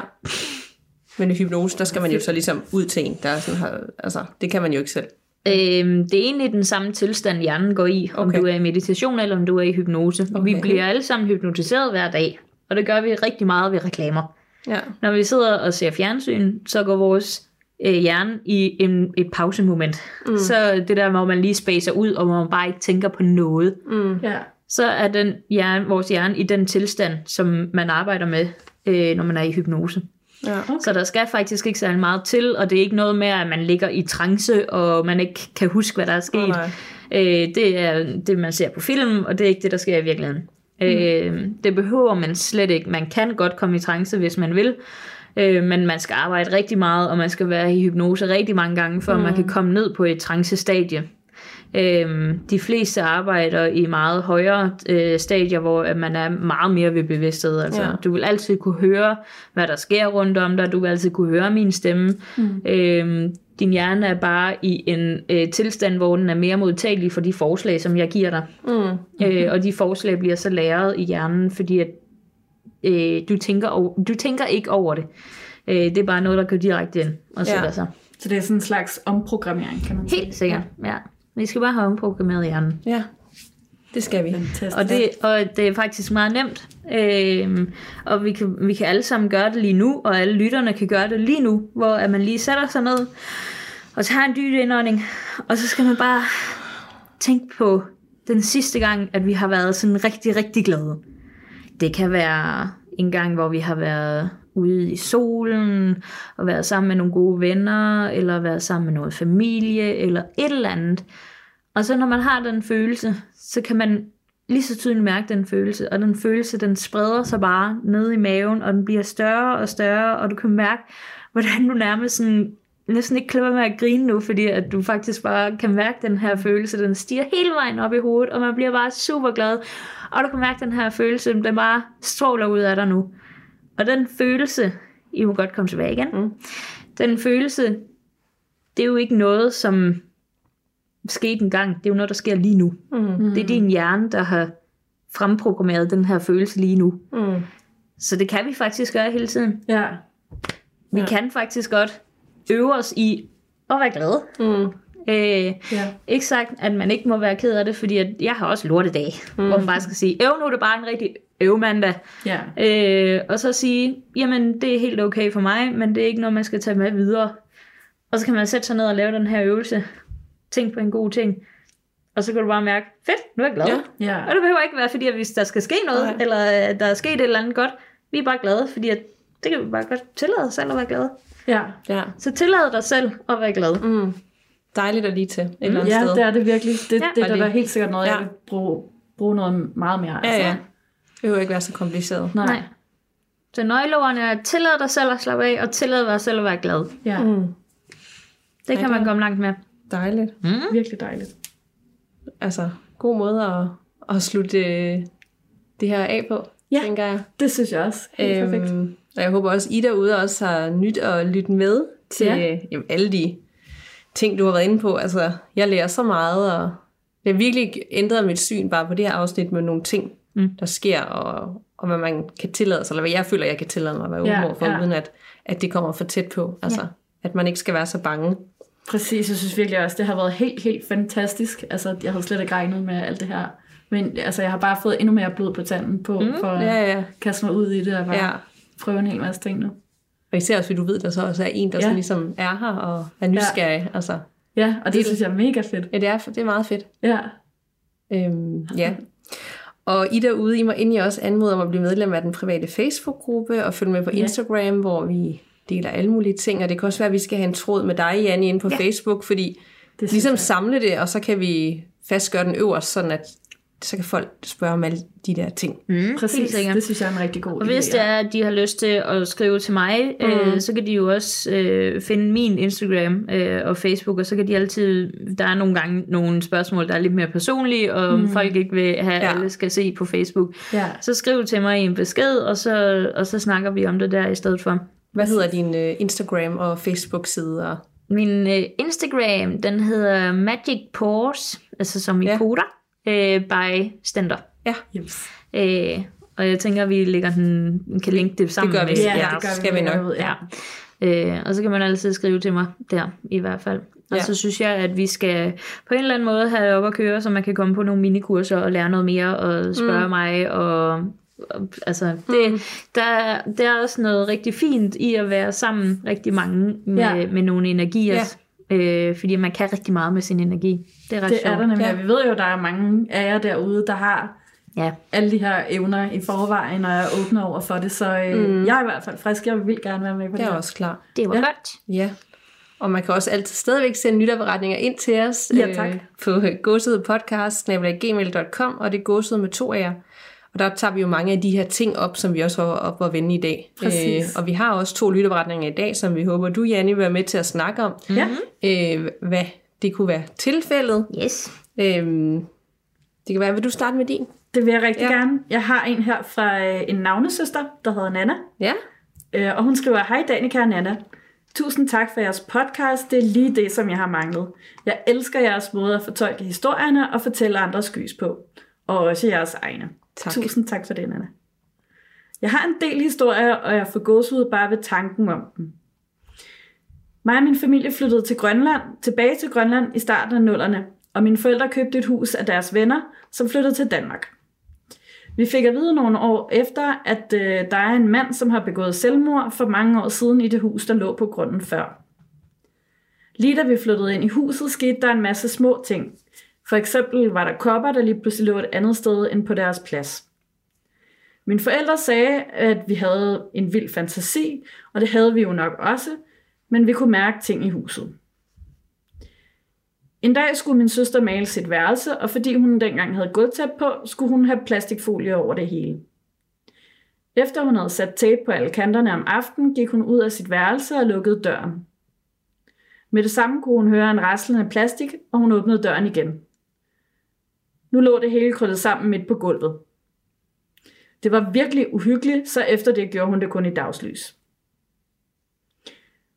Men i hypnose, der skal man jo så ligesom ud til en, der sådan har, altså, det kan man jo ikke selv. Øhm, det er egentlig den samme tilstand, hjernen går i, om Okay. du er i meditation eller om du er i hypnose. Okay. Vi bliver alle sammen hypnotiseret hver dag, og det gør vi rigtig meget ved reklamer. Ja. Når vi sidder og ser fjernsyn, så går vores øh, hjerne i en, et pausemoment. Mm. Så det der, hvor man lige spacer ud, og hvor man bare ikke tænker på noget, Mm. Ja. så er den hjerne, vores hjerne i den tilstand, som man arbejder med, øh, når man er i hypnose. Ja. Okay. Så der skal faktisk ikke særlig meget til, og det er ikke noget med, at man ligger i trance, og man ikke kan huske, hvad der er sket. Nej. Øh, det er det, man ser på film, og det er ikke det, der sker i virkeligheden. Mm. Øh, det behøver man slet ikke. Man kan godt komme i trance, hvis man vil, øh, men man skal arbejde rigtig meget, og man skal være i hypnose rigtig mange gange, før mm. man kan komme ned på et trancestadie. Øh, de fleste arbejder i meget højere øh, stadier, hvor at man er meget mere ved bevidsthed. Altså, Ja. Du vil altid kunne høre, hvad der sker rundt om dig. Du vil altid kunne høre min stemme. Mm. Øh, din hjerne er bare i en øh, tilstand, hvor den er mere modtagelig for de forslag, som jeg giver dig. Mm. Øh, og de forslag bliver så læret i hjernen, fordi at, øh, du, tænker over, du tænker ikke over det. Øh, det er bare noget, der går direkte ind og Ja. sætter sig. Så det er sådan en slags omprogrammering, kan man sige. Helt sikkert, ja. Vi skal bare have omprogrammeret hjernen. Ja. Det skal vi. Fantastisk. Og det, og det er faktisk meget nemt. Øhm, og vi kan, vi kan alle sammen gøre det lige nu, og alle lytterne kan gøre det lige nu, hvor at man lige sætter sig ned og tager en dyb indånding, og så skal man bare tænke på den sidste gang, at vi har været sådan rigtig, rigtig glade. Det kan være en gang, hvor vi har været ude i solen, og været sammen med nogle gode venner, eller været sammen med noget familie, eller et eller andet. Og så når man har den følelse, så kan man lige så tydeligt mærke den følelse, og den følelse, den spreder sig bare ned i maven, og den bliver større og større, og du kan mærke, hvordan du nærmest sådan, næsten ikke være med at grine nu, fordi at du faktisk bare kan mærke den her følelse, den stiger hele vejen op i hovedet, og man bliver bare super glad, og du kan mærke den her følelse, den bare stråler ud af dig nu. Og den følelse, I må godt komme tilbage igen, Mm. den følelse, det er jo ikke noget, som skete en gang, det er jo noget, der sker lige nu. Mm. Det er din hjerne, der har fremprogrammeret den her følelse lige nu. Mm. Så det kan vi faktisk gøre hele tiden. Ja. Vi ja. kan faktisk godt øve os i at være glade. Mm. Øh, Ja. ikke sagt, at man ikke må være ked af det, fordi at jeg har også lortedag, mm. hvor man bare skal sige, øv nu er det bare en rigtig øvmandag. Ja. Øh, og så sige, jamen det er helt okay for mig, men det er ikke noget, man skal tage med videre. Og så kan man sætte sig ned og lave den her øvelse. Tænk på en god ting. Og så kan du bare mærke, fedt, nu er jeg glad. Ja. Ja. Og det behøver ikke være, fordi at hvis der skal ske noget, Nej. Eller at der er sket et eller andet godt. Vi er bare glade, fordi at det kan vi bare godt tillade os selv at være glade. Ja. Ja. Så tillad dig selv at være glad. Mm. Dejligt at lige til et eller andet ja, sted. det er det virkelig. Det, Ja. det, det er da helt sikkert noget, jeg Ja. vil bruge, bruge noget meget mere. Ja, altså. ja. Det behøver ikke være så kompliceret. Nej. Nej. Så nøgleordene er, tillad dig selv at slappe af, og tillad dig selv at være glad. Ja, Mm. Det kan det man komme langt med. Dejligt. Mm. virkelig dejligt. Altså, god måde at, at slutte øh, det her af på, Ja. tænker jeg. Det synes jeg også. Helt øhm, perfekt. Og jeg håber også, I derude også har nyt at lytte med til Ja. ja. jamen, alle de ting, du har været inde på. Altså, jeg lærer så meget, og det har virkelig ændret mit syn bare på det her afsnit med nogle ting, Mm. der sker, og, og hvad man kan tillade sig, eller hvad jeg føler, jeg kan tillade mig at være Ja, for, ja. uden at, at det kommer for tæt på. Altså, ja. at man ikke skal være så bange. Præcis, jeg synes virkelig også, det har været helt, helt fantastisk. Altså, jeg havde slet ikke regnet med alt det her. Men altså, jeg har bare fået endnu mere blod på tanden på, mm, for at Ja, ja. kaste mig ud i det og bare ja. Ja. prøve en hel masse ting nu. Og især også, fordi du ved, der så også er en, der Ja. ja. sådan ligesom er her og er nysgerrig. Ja. Altså, Ja, og det, Det- synes jeg er mega fedt. ja, det er, det er meget fedt. Ja, Øhm, ja. Og I derude, I må endelig også anmode om at blive medlem af den private Facebook-gruppe og følge med på Ja. Instagram, hvor vi deler alle mulige ting. Og det kan også være, at vi skal have en tråd med dig, Janne, inde på Ja. Facebook, fordi det ligesom jeg. samle det, og så kan vi fastgøre den øverst, sådan at så kan folk spørge om alle de der ting. Mm, Præcis, sikkert. det synes jeg er en rigtig god Og hvis idé. det er, at de har lyst til at skrive til mig, mm. øh, så kan de jo også øh, finde min Instagram øh, og Facebook, og så kan de altid, der er nogle gange nogle spørgsmål, der er lidt mere personlige, og mm. folk ikke vil have, Ja. alle skal se på Facebook. Ja. Så skriv til mig i en besked, og så, og så snakker vi om det der i stedet for. Hvad hedder din øh, Instagram og Facebook-side? Og... Min øh, Instagram, den hedder Magic Pores, altså som i ja. poter, øh, by Stender. Ja, Yes. Øh, og jeg tænker, at vi lægger den, kan linke det sammen gør vi. med Ja, Ja, det det gør skal vi vi nok. Ja. Øh, og så kan man altid skrive til mig der, i hvert fald. Og Ja. så synes jeg, at vi skal på en eller anden måde have det op at køre, så man kan komme på nogle minikurser og lære noget mere og spørge mm. mig. Og, og, altså, det, Mm. der, der er også noget rigtig fint i at være sammen rigtig mange med, ja. med nogle energier. Ja. Øh, fordi man kan rigtig meget med sin energi. Det er ret Det sjovt. er der nemlig. Ja. Vi ved jo, at der er mange af jer derude, der har Ja. alle de her evner i forvejen, og er åbne over for det. Så øh, mm. jeg er i hvert fald frisk. Jeg vil gerne være med på det. det er her. også klar. Det var Ja. godt. Ja. Og man kan også altid stadigvæk sende lytterberetninger ind til os Ja, tak. øh, på gåsødepodcast.gmail.com og det er med to af jer. Og der tager vi jo mange af de her ting op, som vi også var op og vende i dag. Øh, Præcis. og vi har også to lytterberetninger i dag, som vi håber, du, Janne, vil være med til at snakke om. Ja. Øh, hvad det kunne være tilfældet. Yes. Øh, det kan være, vil du starte med din? Det vil jeg rigtig Ja. gerne. Jeg har en her fra øh, en navnesøster, der hedder Nana. Ja? Øh, og hun skriver, Hej Danika og Nana. Tusind tak for jeres podcast. Det er lige det, som jeg har manglet. Jeg elsker jeres måde at fortolke historierne og fortælle andre skys på. Og også jeres egne. Tak. Tusind tak for det, Anna. Jeg har en del historier, og jeg får gåsehud bare ved tanken om dem. Mig og min familie flyttede til Grønland, tilbage til Grønland i starten af nullerne, og mine forældre købte et hus af deres venner, som flyttede til Danmark. Vi fik at vide nogle år efter, at øh, der er en mand, som har begået selvmord for mange år siden i det hus, der lå på grunden før. Lige da vi flyttede ind i huset, skete der en masse små ting. For eksempel var der kopper, der lige pludselig lå et andet sted end på deres plads. Mine forældre sagde, at vi havde en vild fantasi, og det havde vi jo nok også, men vi kunne mærke ting i huset. En dag skulle min søster male sit værelse, og fordi hun dengang havde gulvtæp på, skulle hun have plastikfolie over det hele. Efter hun havde sat tape på alle kanterne om aftenen, gik hun ud af sit værelse og lukkede døren. Med det samme kunne hun høre en raslende plastik, og hun åbnede døren igen. Nu lå det hele krøllet sammen midt på gulvet. Det var virkelig uhyggeligt, så efter det gjorde hun det kun i dagslys.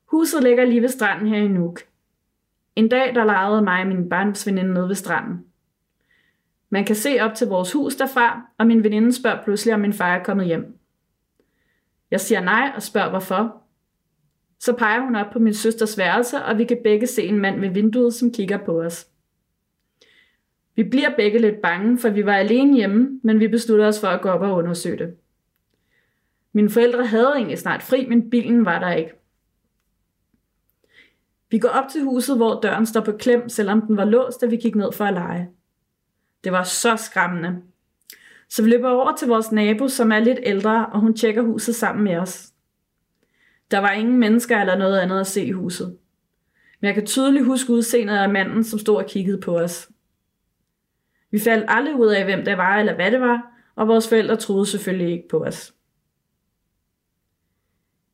Huset ligger lige ved stranden her i Nuuk. En dag, der legede mig og min barndomsveninde nede ved stranden. Man kan se op til vores hus derfra, og min veninde spørger pludselig, om min far er kommet hjem. Jeg siger nej og spørger hvorfor. Så peger hun op på min søsters værelse, og vi kan begge se en mand ved vinduet, som kigger på os. Vi bliver begge lidt bange, for vi var alene hjemme, men vi besluttede os for at gå op og undersøge det. Mine forældre havde egentlig snart fri, men bilen var der ikke. Vi går op til huset, hvor døren står på klem, selvom den var låst, da vi gik ned for at lege. Det var så skræmmende. Så vi løber over til vores nabo, som er lidt ældre, og hun tjekker huset sammen med os. Der var ingen mennesker eller noget andet at se i huset. Men jeg kan tydeligt huske udseendet af manden, som stod og kiggede på os. Vi faldt aldrig ud af, hvem det var eller hvad det var, og vores forældre troede selvfølgelig ikke på os.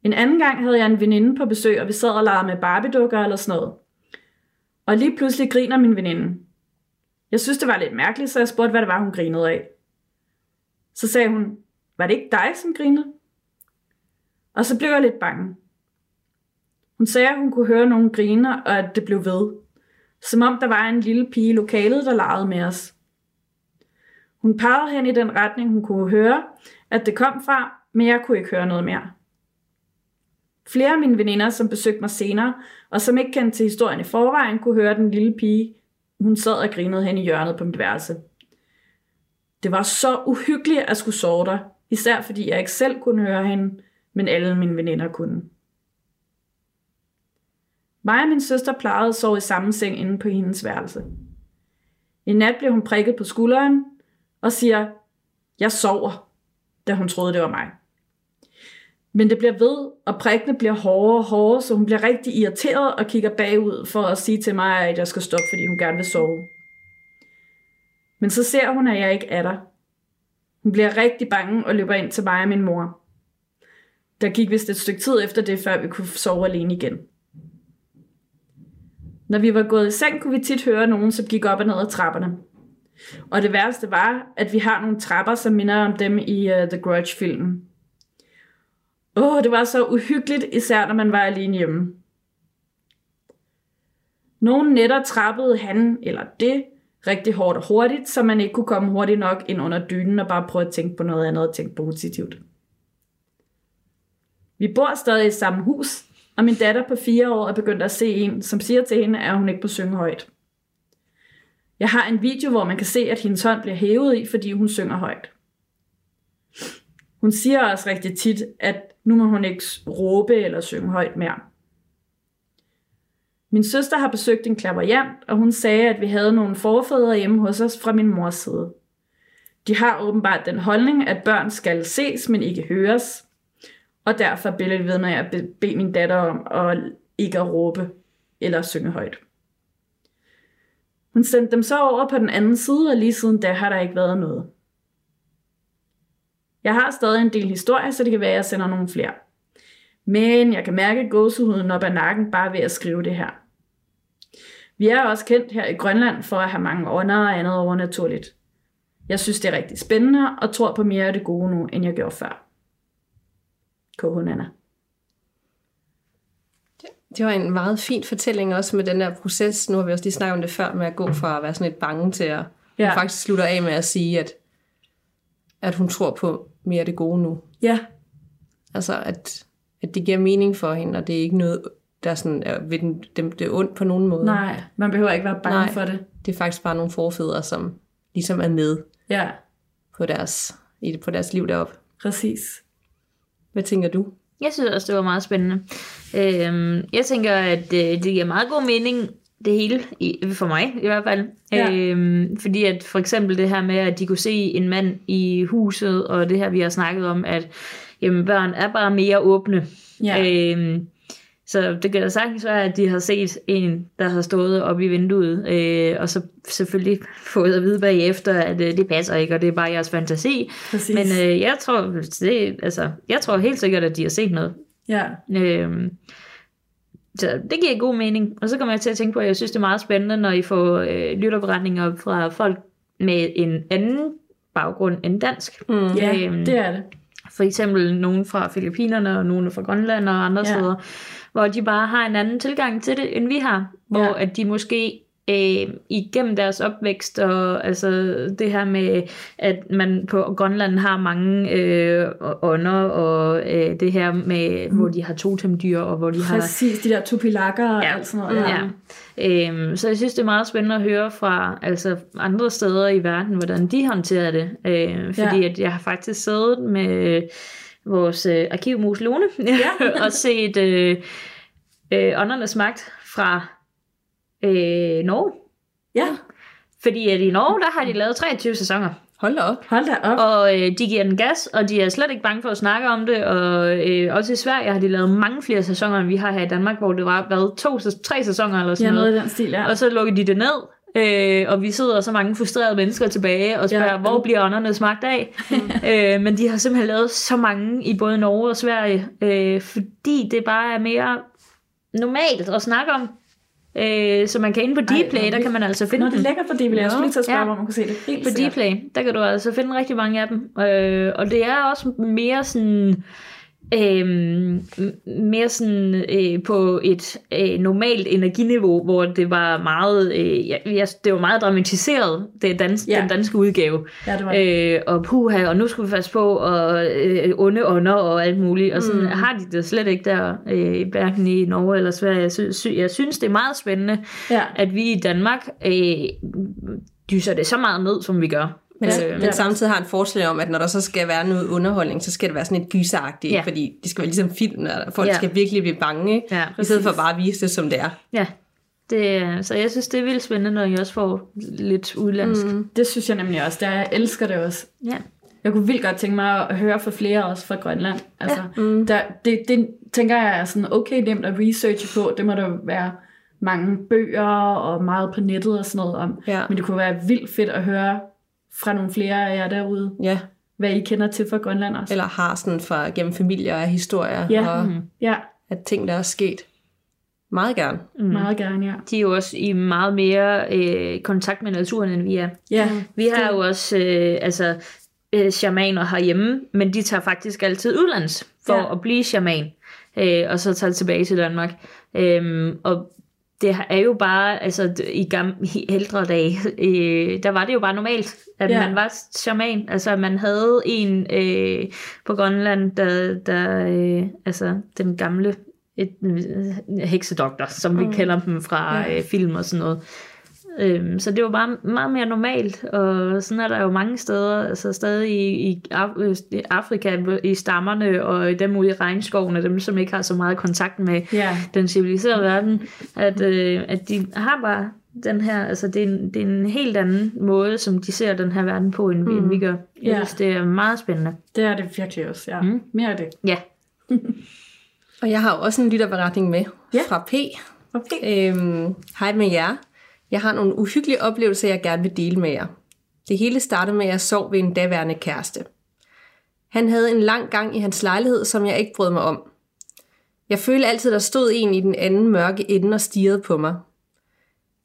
En anden gang havde jeg en veninde på besøg, og vi sad og legede med Barbie-dukker eller sådan noget. Og lige pludselig griner min veninde. Jeg synes, det var lidt mærkeligt, så jeg spurgte, hvad det var, hun grinede af. Så sagde hun, var det ikke dig, som grinede? Og så blev jeg lidt bange. Hun sagde, at hun kunne høre nogen grine, og at det blev ved. Som om der var en lille pige i lokalet, der legede med os. Hun pegede hen i den retning, hun kunne høre, at det kom fra, men jeg kunne ikke høre noget mere. Flere af mine veninder, som besøgte mig senere, og som ikke kendte til historien i forvejen, kunne høre den lille pige, hun sad og grinede hen i hjørnet på mit værelse. Det var så uhyggeligt at skulle sove der, især fordi jeg ikke selv kunne høre hende, men alle mine veninder kunne. Mig og min søster plejede at sove i samme seng inde på hendes værelse. En nat blev hun prikket på skulderen og siger, jeg sover, da hun troede, det var mig. Men det bliver ved, og prikkene bliver hårdere og hårdere, så hun bliver rigtig irriteret og kigger bagud for at sige til mig, at jeg skal stoppe, fordi hun gerne vil sove. Men så ser hun, at jeg ikke er der. Hun bliver rigtig bange og løber ind til mig og min mor. Der gik vist et stykke tid efter det, før vi kunne sove alene igen. Når vi var gået i seng, kunne vi tit høre nogen, som gik op og ned ad trapperne. Og det værste var, at vi har nogle trapper, som minder om dem i uh, The Grudge-filmen. Åh, det var så uhyggeligt, især når man var alene hjemme. Nogle nætter trappede han eller det rigtig hårdt og hurtigt, så man ikke kunne komme hurtigt nok ind under dynen og bare prøve at tænke på noget andet og tænke positivt. Vi bor stadig i samme hus, og min datter på fire år er begyndt at se en, som siger til hende, at hun ikke må synge højt. Jeg har en video, hvor man kan se, at hendes hånd bliver hævet i, fordi hun synger højt. Hun siger også rigtig tit, at nu må hun ikke råbe eller synge højt mere. Min søster har besøgt en klaverjant, og hun sagde, at vi havde nogle forfædre hjemme hos os fra min mors side. De har åbenbart den holdning, at børn skal ses, men ikke høres. Og derfor billedet det ved, når jeg bede min datter om at ikke at råbe eller synge højt. Hun sendte dem så over på den anden side, og lige siden da har der ikke været noget. Jeg har stadig en del historier, så det kan være, at jeg sender nogle flere. Men jeg kan mærke gåsehuden op ad nakken bare ved at skrive det her. Vi er også kendt her i Grønland for at have mange ånder og andet overnaturligt. Jeg synes, det er rigtig spændende og tror på mere af det gode nu, end jeg gjorde før. Kohunana. Det var en meget fin fortælling også med den der proces. Nu har vi også lige snakket om det før, med at gå fra at være sådan lidt bange til at ja. hun faktisk slutter af med at sige, at, at hun tror på mere det gode nu. Ja. Altså, at, at det giver mening for hende, og det er ikke noget, der sådan er ved den, det, det er ondt på nogen måde. Nej, man behøver ikke være bange Nej, for det. Det er faktisk bare nogle forfædre, som ligesom er med Ja, på deres, i, på deres liv deroppe. præcis. Hvad tænker du? Jeg synes også, det var meget spændende. Øhm, jeg tænker, at øh, det giver meget god mening, det hele, i, for mig i hvert fald. Ja. Øhm, fordi at for eksempel det her med, at de kunne se en mand i huset, og det her, vi har snakket om, at jamen, børn er bare mere åbne. Ja. Øhm, så det kan da sagtens være, at de har set en, der har stået oppe i vinduet, øh, og så selvfølgelig fået at vide bagefter, at øh, det passer ikke, og det er bare jeres fantasi. Præcis. Men øh, jeg, tror, det, altså, jeg tror helt sikkert, at de har set noget. Ja. Øhm, så det giver god mening. Og så kommer jeg til at tænke på, at jeg synes, det er meget spændende, når I får øh, lytterberetninger fra folk med en anden baggrund end dansk. Mm. ja, Øhm, det er det. For eksempel nogen fra Filippinerne, og nogen fra Grønland og andre Ja. steder, hvor de bare har en anden tilgang til det, end vi har. Hvor ja. at de måske øh, igennem deres opvækst, og altså det her med, at man på Grønland har mange øh, ånder, og øh, det her med, mm. hvor de har totemdyr, og hvor de har... Præcis, de der tupilakker og Ja. alt sådan noget. Ja. Øhm, så jeg synes, det er meget spændende at høre fra altså, andre steder i verden, hvordan de håndterer det. Øh, fordi Ja. at jeg har faktisk siddet med vores øh, arkivmus Lone Ja. og set øh, øh, åndernes magt fra øh, Norge. ja. Fordi at i Norge, der har de lavet 23 sæsoner. Hold da op. Hold da op. Og øh, de giver den gas, og de er slet ikke bange for at snakke om det. Og øh, også i Sverige har de lavet mange flere sæsoner, end vi har her i Danmark, hvor det var været to, tre sæsoner eller Ja, sådan noget noget. i den stil, ja. Og så lukker de det ned, øh, og vi sidder så mange frustrerede mennesker tilbage og spørger, Ja. ja. hvor bliver åndernes magt af? øh, men de har simpelthen lavet så mange i både Norge og Sverige, øh, fordi det bare er mere normalt at snakke om. Øh, så man kan inde på Dplay, der kan man altså Nå, finde det er lækkert for DVL. Jeg skulle lige til at spørge, Ja. hvor man kunne se det. Helt På. Dplay, der kan du altså finde rigtig mange af dem. Øh, og det er også mere sådan... Øhm, mere sådan øh, på et øh, normalt energiniveau, hvor det var meget, øh, ja, det var meget dramatiseret, det dans, Ja. den danske udgave. Ja, det var det. Øh, og puha, og nu skal vi passe på, og øh, onde ånder og alt muligt. Og sådan Mm. har de det slet ikke der, øh, hverken i Norge eller Sverige. Jeg synes, sy- jeg synes, det er meget spændende, Ja. at vi i Danmark øh, dyser det så meget ned, som vi gør. Men, Øh, men er samtidig har en forestilling om, at når der så skal være noget underholdning, så skal det være sådan et gyseragtigt, ja. Ja. fordi det skal være ligesom film, og folk ja. Ja. skal virkelig blive bange, ikke? Ja, i stedet for bare at vise det, som det er. Ja, det, så jeg synes, det er vildt spændende, når I også får lidt udlandsk. Mm. Det synes jeg nemlig også. Det er, jeg elsker det også. Ja. Jeg kunne vildt godt tænke mig at høre fra flere også fra Grønland. Altså, ja. mm. der, det, det tænker jeg er sådan okay nemt at researche på. Det må der jo være mange bøger og meget på nettet og sådan noget om. Ja. Men det kunne være vildt fedt at høre fra nogle flere af jer derude, Ja, hvad I kender til fra Grønland også. eller har sådan fra gennem familier og historier, Ja. og Ja, at ting, der er sket. Meget gerne. mm. meget gerne, ja. De er jo også i meget mere øh, kontakt med naturen, end vi er. Ja, Vi har jo også øh, altså, øh, shamaner herhjemme, men de tager faktisk altid udlands for Ja. ja. at blive shaman, øh, og så tager tilbage til Danmark. Øhm, og det er jo bare, altså i, gamle, i ældre dage, øh, der var det jo bare normalt, at Ja. man var shaman. Altså man havde en øh, på Grønland, der, der øh, altså den gamle et, øh, heksedoktor, som vi Mm. kender dem fra Ja. øh, film og sådan noget. Øhm, så det var bare meget mere normalt, og sådan er der jo mange steder, altså stadig i, i Af- i Afrika, i stammerne, og dem ude i regnskovene, dem som ikke har så meget kontakt med ja, den civiliserede verden, at, øh, at de har bare den her, altså det er, en, det er en helt anden måde, som de ser den her verden på, end, mm. end vi gør. Jeg Ja. synes, det er meget spændende. det er det virkelig også, ja. Mm. Mere af det. Ja. Og jeg har også en lytterberetning med Ja. fra P. Okay. Øhm, hej med jer. Jeg har nogle uhyggelige oplevelser, jeg gerne vil dele med jer. Det hele startede med, at jeg sov ved en daværende kæreste. Han havde en lang gang i hans lejlighed, som jeg ikke brød mig om. Jeg følte altid, der stod en i den anden mørke ende og stirrede på mig.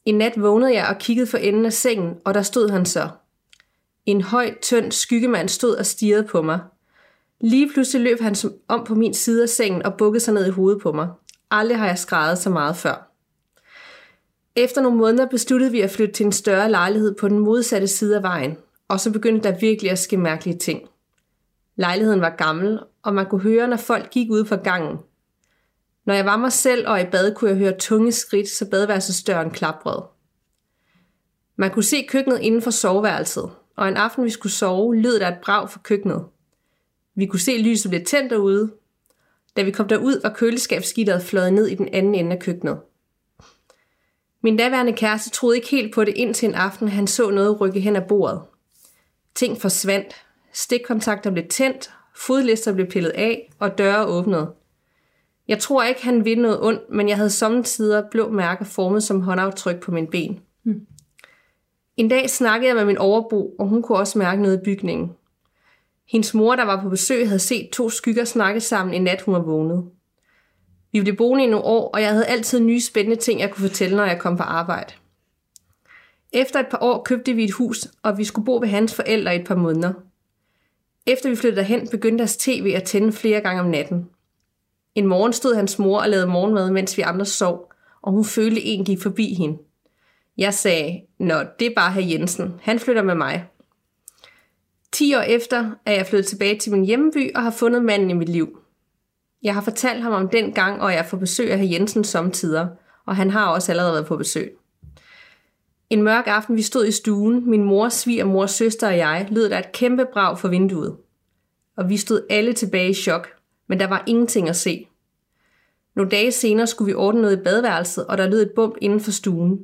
En nat vågnede jeg og kiggede for enden af sengen, og der stod han så. En høj, tynd skyggemand stod og stirrede på mig. Lige pludselig løb han som om på min side af sengen og bukkede sig ned i hovedet på mig. Aldrig har jeg skrevet så meget før. Efter nogle måneder besluttede vi at flytte til en større lejlighed på den modsatte side af vejen, og så begyndte der virkelig at ske mærkelige ting. Lejligheden var gammel, og man kunne høre, når folk gik ud på gangen. Når jeg var mig selv og i bad, kunne jeg høre tunge skridt, så badeværelsesdøren klaprede. Man kunne se køkkenet inden for soveværelset, og en aften vi skulle sove, lød der et brag fra køkkenet. Vi kunne se lyset blive tændt derude. Da vi kom derud, var køleskabsgitteret fløjet ned i den anden ende af køkkenet. Min daværende kæreste troede ikke helt på det indtil en aften, han så noget rykke hen ad bordet. Ting forsvandt. Stikkontakter blev tændt, fodlister blev pillet af, og døre åbnede. Jeg tror ikke, han ville noget ondt, men jeg havde samtidig blå mærker formet som håndaftryk på min ben. Hmm. En dag snakkede jeg med min overbo, og hun kunne også mærke noget i bygningen. Hendes mor, der var på besøg, havde set to skygger snakke sammen en nat, hun var vågnet. Vi blev boende i nogle år, og jeg havde altid nye spændende ting, jeg kunne fortælle, når jeg kom på arbejde. Efter et par år købte vi et hus, og vi skulle bo ved hans forældre i et par måneder. Efter vi flyttede derhen, begyndte deres tv at tænde flere gange om natten. En morgen stod hans mor og lavede morgenmad, mens vi andre sov, og hun følte en gik forbi hende. Jeg sagde, Nå, det er bare herr Jensen. Han flytter med mig. 10 år efter er jeg flyttet tilbage til min hjemby og har fundet manden i mit liv. Jeg har fortalt ham om den gang, og jeg får besøg af herr Jensen samtidig, og han har også allerede været på besøg. En mørk aften, vi stod i stuen, min mor, svigermor, søster og jeg, lød der et kæmpe brag for vinduet. Og vi stod alle tilbage i chok, men der var ingenting at se. Nogle dage senere skulle vi ordne noget i badeværelset, og der lød et bump inden for stuen.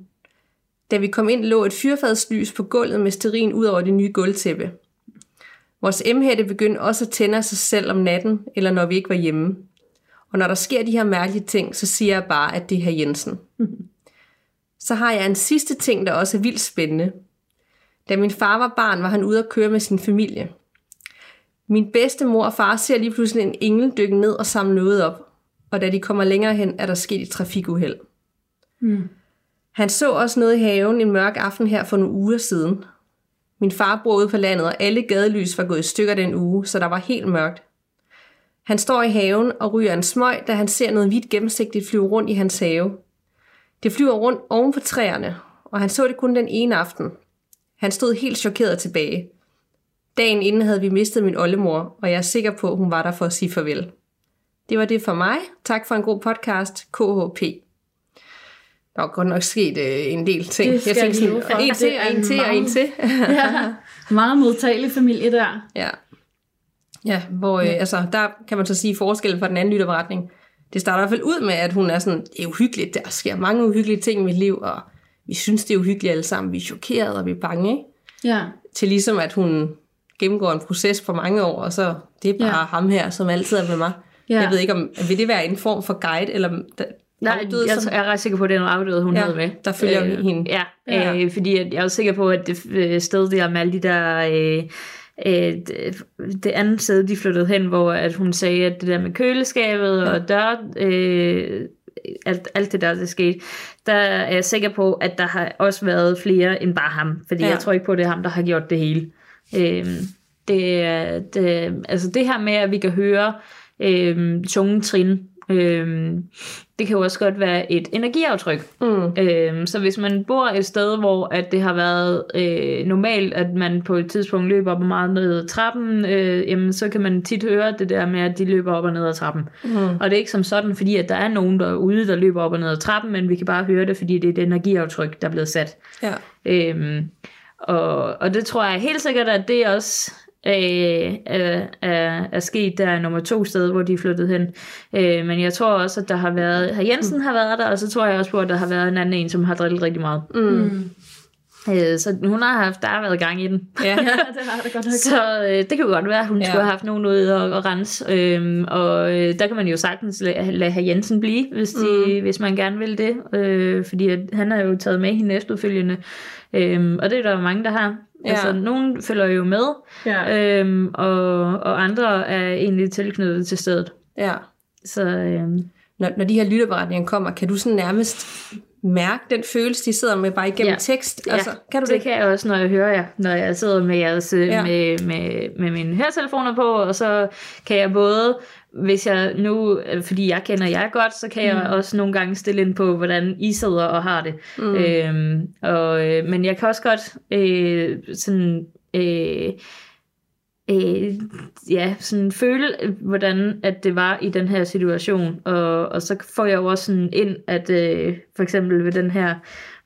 Da vi kom ind, lå et fyrfadslys på gulvet med sterin ud over det nye gulvtæppe. Vores emhætte begyndte også at tænde af sig selv om natten, eller når vi ikke var hjemme. Og når der sker de her mærkelige ting, så siger jeg bare, at det er herr Jensen. Så har jeg en sidste ting, der også er vildt spændende. Da min far var barn, var han ude at køre med sin familie. Min bedste mor og far ser lige pludselig en engel dykke ned og samle noget op. Og da de kommer længere hen, er der sket et trafikuheld. Mm. Han så også noget i haven en mørk aften her for nogle uger siden. Min far bor ude på landet, og alle gadelys var gået i stykker den uge, så der var helt mørkt. Han står i haven og ryger en smøg, da han ser noget hvidt gennemsigtigt flyve rundt i hans have. Det flyver rundt oven på træerne, og han så det kun den ene aften. Han stod helt chokeret tilbage. Dagen inden havde vi mistet min oldemor, og jeg er sikker på, at hun var der for at sige farvel. Det var det for mig. Tak for en god podcast. KHP. Der var godt nok sket øh, en del ting. Det skal jeg jeg love for. en til, og en til, og en til. ja, meget modtagelig familie der. Ja. Ja, hvor øh, altså, der kan man så sige forskellen fra den anden lytterberetning. Det starter i hvert fald ud med, at hun er sådan, det er uhyggeligt, der sker mange uhyggelige ting i mit liv, og vi synes, det er uhyggeligt alle sammen. Vi er chokerede, og vi er bange, ikke? Ja, Til ligesom, at hun gennemgår en proces på mange år, og så det er bare Ja. ja. ham her, som altid er med mig. Ja. Ja. Jeg ved ikke, om vil det være en form for guide, eller Nej, afdøde, jeg, som- jeg er ret sikker på, at det er noget afdøde, hun Ja, havde med. der følger vi hende. Ja, Ja. Øh, fordi at jeg er sikker på, at det øh, sted der med alle de der... Øh, øh, det, det andet sted, de flyttede hen, hvor at hun sagde, at det der med køleskabet ja. og dør... Øh, alt, alt det der, der skete, der er jeg sikker på, at der har også været flere end bare ham. Fordi Ja. jeg tror ikke på, at det er ham, der har gjort det hele. Øh, det, det, altså det her med, at vi kan høre øh, tunge trin, øh, det kan jo også godt være et energiaftryk. Mm. Øh, så hvis man bor et sted, hvor at det har været øh, normalt, at man på et tidspunkt løber op og meget ned ad trappen, øh, jamen, så kan man tit høre det der med, at de løber op og ned ad trappen. Mm. Og det er ikke som sådan, fordi at der er nogen derude, der løber op og ned ad trappen, men vi kan bare høre det, fordi det er et energiaftryk, der er blevet sat. Ja. Øhm, og, og det tror jeg helt sikkert, at det også øh, er, er, er sket der i nummer to sted, hvor de er flyttet hen. Øh, men jeg tror også, at der har været, herr Jensen har været der, og så tror jeg også på, at der har været en anden en, som har drillet rigtig meget. Mm. Øh, så hun har haft, der har været gang i den. Ja. Ja, det har det godt nok. Så øh, det kan jo godt være, at hun Ja. skulle have haft nogen ude og, og rense. Øhm, og øh, der kan man jo sagtens lade, lade herr Jensen blive, hvis, de, mm. hvis man gerne vil det. Øh, fordi at han har jo taget med hende efterfølgende. Øhm, og det er der mange, der har. Ja. Altså, nogen følger jo med, Ja. øhm, og, og andre er egentlig tilknyttet til stedet. ja. Så øhm, Når, når de her lytterberetninger kommer, kan du sådan nærmest mærke den følelse, de sidder med bare igennem Ja. tekst? ja, Altså, kan du det det? kan jeg også, når jeg hører jer, når jeg sidder med, jeres, Ja. ja. med, med, med mine høretelefoner på, og så kan jeg både, hvis jeg nu, øh, fordi jeg kender jer godt, så kan jeg også nogle gange stille ind på, hvordan I sidder og har det. Mm. Øhm, og, øh, men jeg kan også godt øh, sådan... Øh, øh, ja, sådan føle, hvordan at det var i den her situation. Og, og så får jeg jo også sådan ind, at øh, for eksempel ved den her,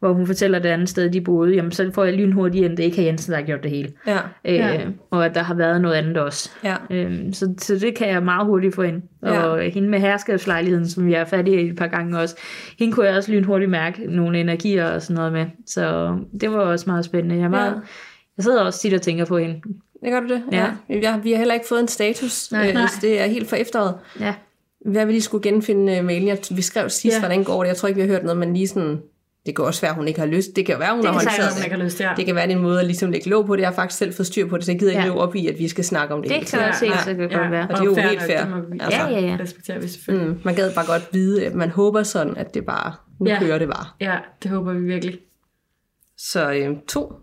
hvor hun fortæller det andet sted, de boede, jamen så får jeg lynhurtigt ind, det er ikke Jensen, der har gjort det hele. Ja. Øh, Ja. Og at der har været noget andet også. Ja. Øhm, så, så det kan jeg meget hurtigt få ind. Ja. Og hende med herskabslejligheden, som jeg er fat i et par gange også, hende kunne jeg også lynhurtigt mærke nogle energier og sådan noget med. Så det var også meget spændende. Jeg, er meget, Ja. jeg sidder også tit og tænker på hende. Det gør du det? Ja. ja. Vi har heller ikke fået en status. Nej. Øh, Nej. så det er helt for efteråret. Ja. Hvad vil de skulle genfinde uh, mailen? Jeg, vi skrev sidst, Ja. hvordan går det? Jeg tror ikke, vi har hørt noget, men lige sådan... Det kan også være, hun ikke har lyst. Det kan være, hun Det har kan håndteret det. Ikke har lyst ja. Det kan være, det er en måde at ligesom lægge låg på det. Jeg har faktisk selv fået styr på det, så jeg gider ikke Ja. løbe op i, at vi skal snakke om det. Det kan også helt sikkert godt være. Og det er jo fair helt nok, fair. Det må vi, Altså. Ja, ja, ja. respekterer vi selvfølgelig. Mm, man gad bare godt vide, at man håber sådan, at det bare, nu Ja. ja. kører det bare. Ja, det håber vi virkelig. Så øh, to,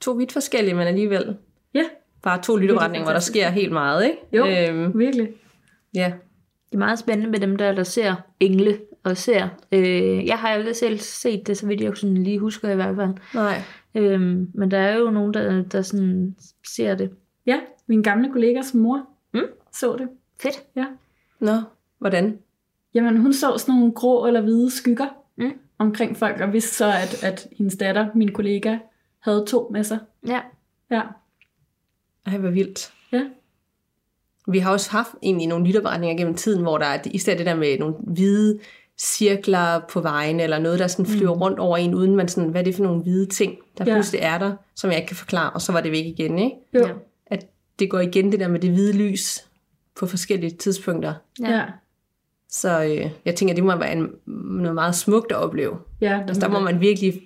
to vidt forskellige, men alligevel Ja, bare to lytteretninger, hvor der sker helt meget, ikke? Jo. Øhm, virkelig. ja. Det er meget spændende med dem der, der ser engle og ser. Øh, jeg har aldrig selv set det, så vidt jeg sådan lige husker i hvert fald. Nej. Øhm, men der er jo nogen, der, der sådan ser det. Ja, min gamle kollegas mor Mm. så det. Fedt. Ja. Nå, hvordan? Jamen, hun så sådan nogle grå eller hvide skygger Mm. omkring folk, og vidste så, at, at hendes datter, min kollega, havde to med sig. Ja. Ja, Ej, hvor vildt. ja. Vi har også haft egentlig nogle lytterberetninger gennem tiden, hvor der er i stedet det der med nogle hvide cirkler på vejen, eller noget, der sådan flyver rundt over en, uden man sådan, hvad er det for nogle hvide ting, der Ja. pludselig er der, som jeg ikke kan forklare, og så var det væk igen, ikke? Jo. Ja. At det går igen, det der med det hvide lys, på forskellige tidspunkter. Ja. ja. Så øh, jeg tænker, det må være en, noget meget smukt at opleve. ja Altså, der må man virkelig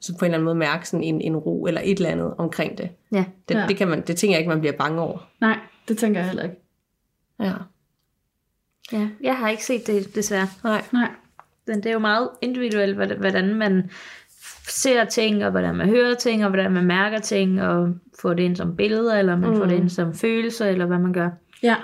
så på en eller anden måde mærke sådan en, en ro, eller et eller andet omkring det. ja. Det, ja. det, kan man, det tænker jeg ikke, man bliver bange over. Nej, det tænker jeg heller ikke. Ja. Ja. Jeg har ikke set det, desværre. Nej. Nej. Men det er jo meget individuelt, hvordan- man ser ting, og hvordan man hører ting, og hvordan man mærker ting, og får det ind som billeder, eller man mm. får det ind som følelser, eller hvad man gør. Ja.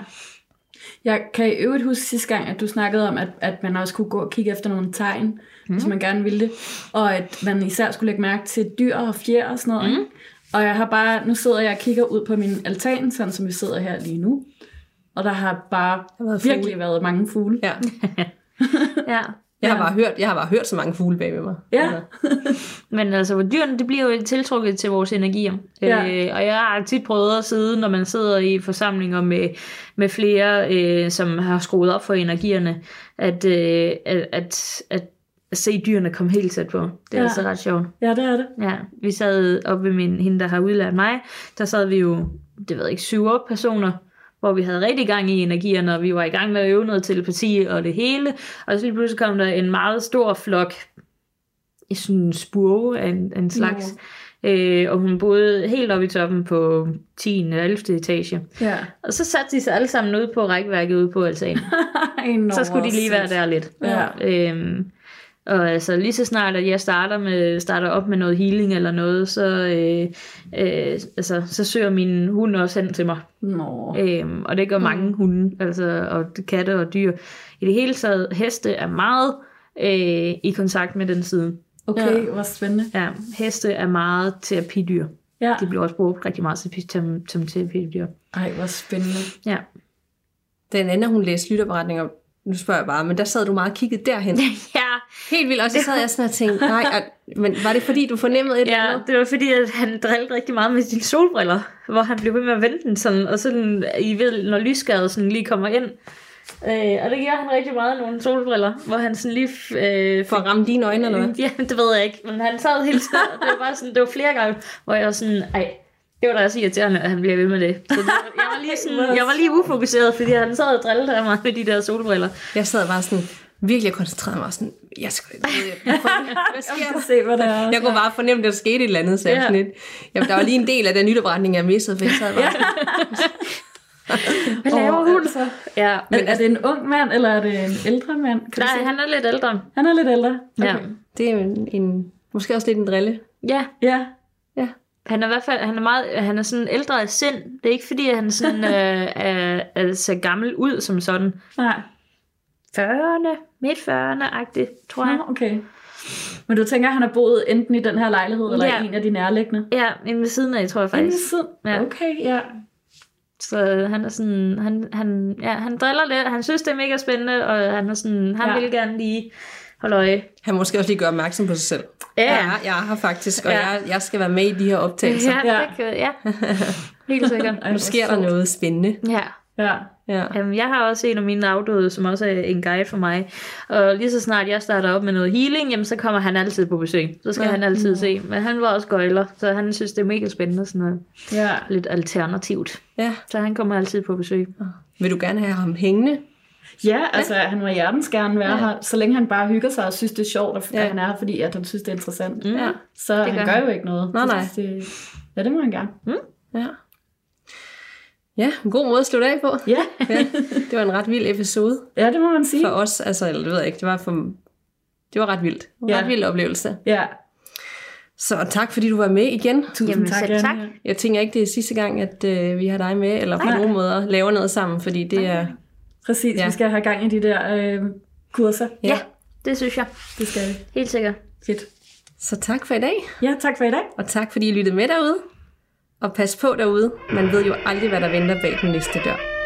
Jeg kan i øvrigt huske sidste gang, at du snakkede om, at, at man også kunne gå og kigge efter nogle tegn, mm. hvis man gerne ville det. Og at man især skulle lægge mærke til dyr og fjer og sådan noget. Mm. Og jeg har bare, nu sidder jeg og kigger ud på min altan, sådan som vi sidder her lige nu. Og der har bare har været virkelig fugle. været mange fugle. Ja. Ja. Jeg har, Ja. bare hørt, jeg har bare hørt så mange fugle bag ved mig. Ja. Altså, Men altså, dyrene, det bliver jo tiltrukket til vores energier. Ja. Øh, og jeg har tit prøvet at sidde, når man sidder i forsamlinger med, med flere, øh, som har skruet op for energierne, at, øh, at, at, at se dyrene komme helt tæt på. Det er Ja. ja. altså ret sjovt. ja, det er det. Ja, vi sad oppe ved min, hende, der har udlært mig, der sad vi jo, det ved jeg ikke, syv otte personer hvor vi havde rigtig gang i energierne, og vi var i gang med at øve noget telepati og det hele, og så lige pludselig kom der en meget stor flok, i sådan en spurve af en, af en slags, øh, og hun boede helt oppe i toppen på 10. og 11. etage. Ja. Og så satte de sig alle sammen ud på rækværket ude på altanen. Så skulle de lige være der lidt. Ja. Øhm, og altså lige så snart, at jeg starter, med, starter op med noget healing eller noget, så, øh, øh, altså, så søger min hund også hen til mig. Nå. Øhm, og det gør mange hunde, altså, og katte og dyr. I det hele taget, heste er meget øh, i kontakt med den side. Okay, hvor spændende. Ja, heste er meget terapidyr. Ja. De bliver også brugt rigtig meget som, som, som terapidyr. Ej, hvor spændende. Ja. Den anden, hun læste lytterberetninger, nu spørger jeg bare, men der sad du meget og kiggede derhen. ja, Helt vildt, og så sad jeg sådan og tænkte, nej, at, men var det fordi, du fornemmede et eller Ja, andet? det var fordi, at han drillede rigtig meget med sine solbriller, hvor han blev ved med at vente den sådan, og sådan, I ved, når lysskadet sådan lige kommer ind. Øh, og det giver han rigtig meget nogle solbriller, hvor han sådan lige... Øh, For at ramme dine øjne, eller hvad? Ja, det ved jeg ikke, men han sad helt stille, det var bare sådan, det var flere gange, hvor jeg var sådan, ej, det var da også irriterende, at han bliver ved med det. Så det var, jeg, var lige sådan, jeg var lige ufokuseret, fordi han sad og drillede af mig med de der solbriller. Jeg sad bare sådan, virkelig koncentreret mig sådan, jeg skal hvad sker Jeg se, hvad der er. Jeg kunne bare fornemme, at der skete et eller andet, så jeg Ja. sådan lidt, jamen, der var lige en del af den nytopretning, jeg missede, for jeg sad bare Hvad laver hun? altså. Ja, Men er det en ung mand, eller er det en ældre mand? Kan nej, han er lidt ældre. han er lidt ældre. Ja. det er en, en, måske også lidt en drille. Ja, Ja. Han er i hvert fald, han er meget, han er sådan ældre af sind. Det er ikke fordi, at han sådan, øh, er, er, ser gammel ud som sådan. Nej. 40'erne, midt 40'erne-agtigt, tror jeg. Nå, okay. Men du tænker, at han har boet enten i den her lejlighed, eller Ja. i en af de nærliggende? Ja, inde ved siden af, tror jeg Inde i faktisk. siden? Ja. Okay, ja. Så han er sådan, han, han, ja, han driller lidt, han synes, det er mega spændende, og han er sådan, han ja. vil gerne lige holde øje. Han måske også lige gøre opmærksom på sig selv. Ja. Jeg, jeg her faktisk, og Ja. jeg, jeg skal være med i de her optagelser. Ja, Ja. det kan, ja. Helt sikkert. Nu sker der noget spændende. Ja. Ja. Ja. Jamen, jeg har også en af mine afdøde, som også er en guide for mig. Og lige så snart jeg starter op med noget healing, jamen, så kommer han altid på besøg. Så skal ja. han altid se. Men han var også gøjler, så han synes, det er mega spændende, sådan noget Ja. lidt alternativt. ja. Så han kommer altid på besøg. Vil du gerne have ham hængende? Ja, altså han må hjertens gerne være Ja. her, så længe han bare hygger sig og synes, det er sjovt, at Ja. ja. han er her, fordi at han synes, det er interessant. Mm. Ja. Så Det han gør han. jo ikke noget. Nej, nej. Det, ja, det må han gerne. Ja. Ja, en god måde at slutte af på. Ja, Ja, det var en ret vild episode ja det må man sige. for os. Altså, eller det ved jeg ikke, det var, for, det var ret vildt. En Ja. ret vild oplevelse. Ja, Så tak, fordi du var med igen. tusind Jamen, tak. selv tak. Jeg tænker ikke, det er sidste gang, at øh, vi har dig med, eller på Nej. nogen måder laver noget sammen, fordi det er... Præcis, Ja. vi skal have gang i de der øh, kurser. Ja. Ja, det synes jeg. Det skal vi. Helt sikkert. Fedt. Så tak for i dag, Ja, tak for i dag. og tak fordi I lyttede med derude. Og pas på derude, man ved jo aldrig, hvad der venter bag den næste dør.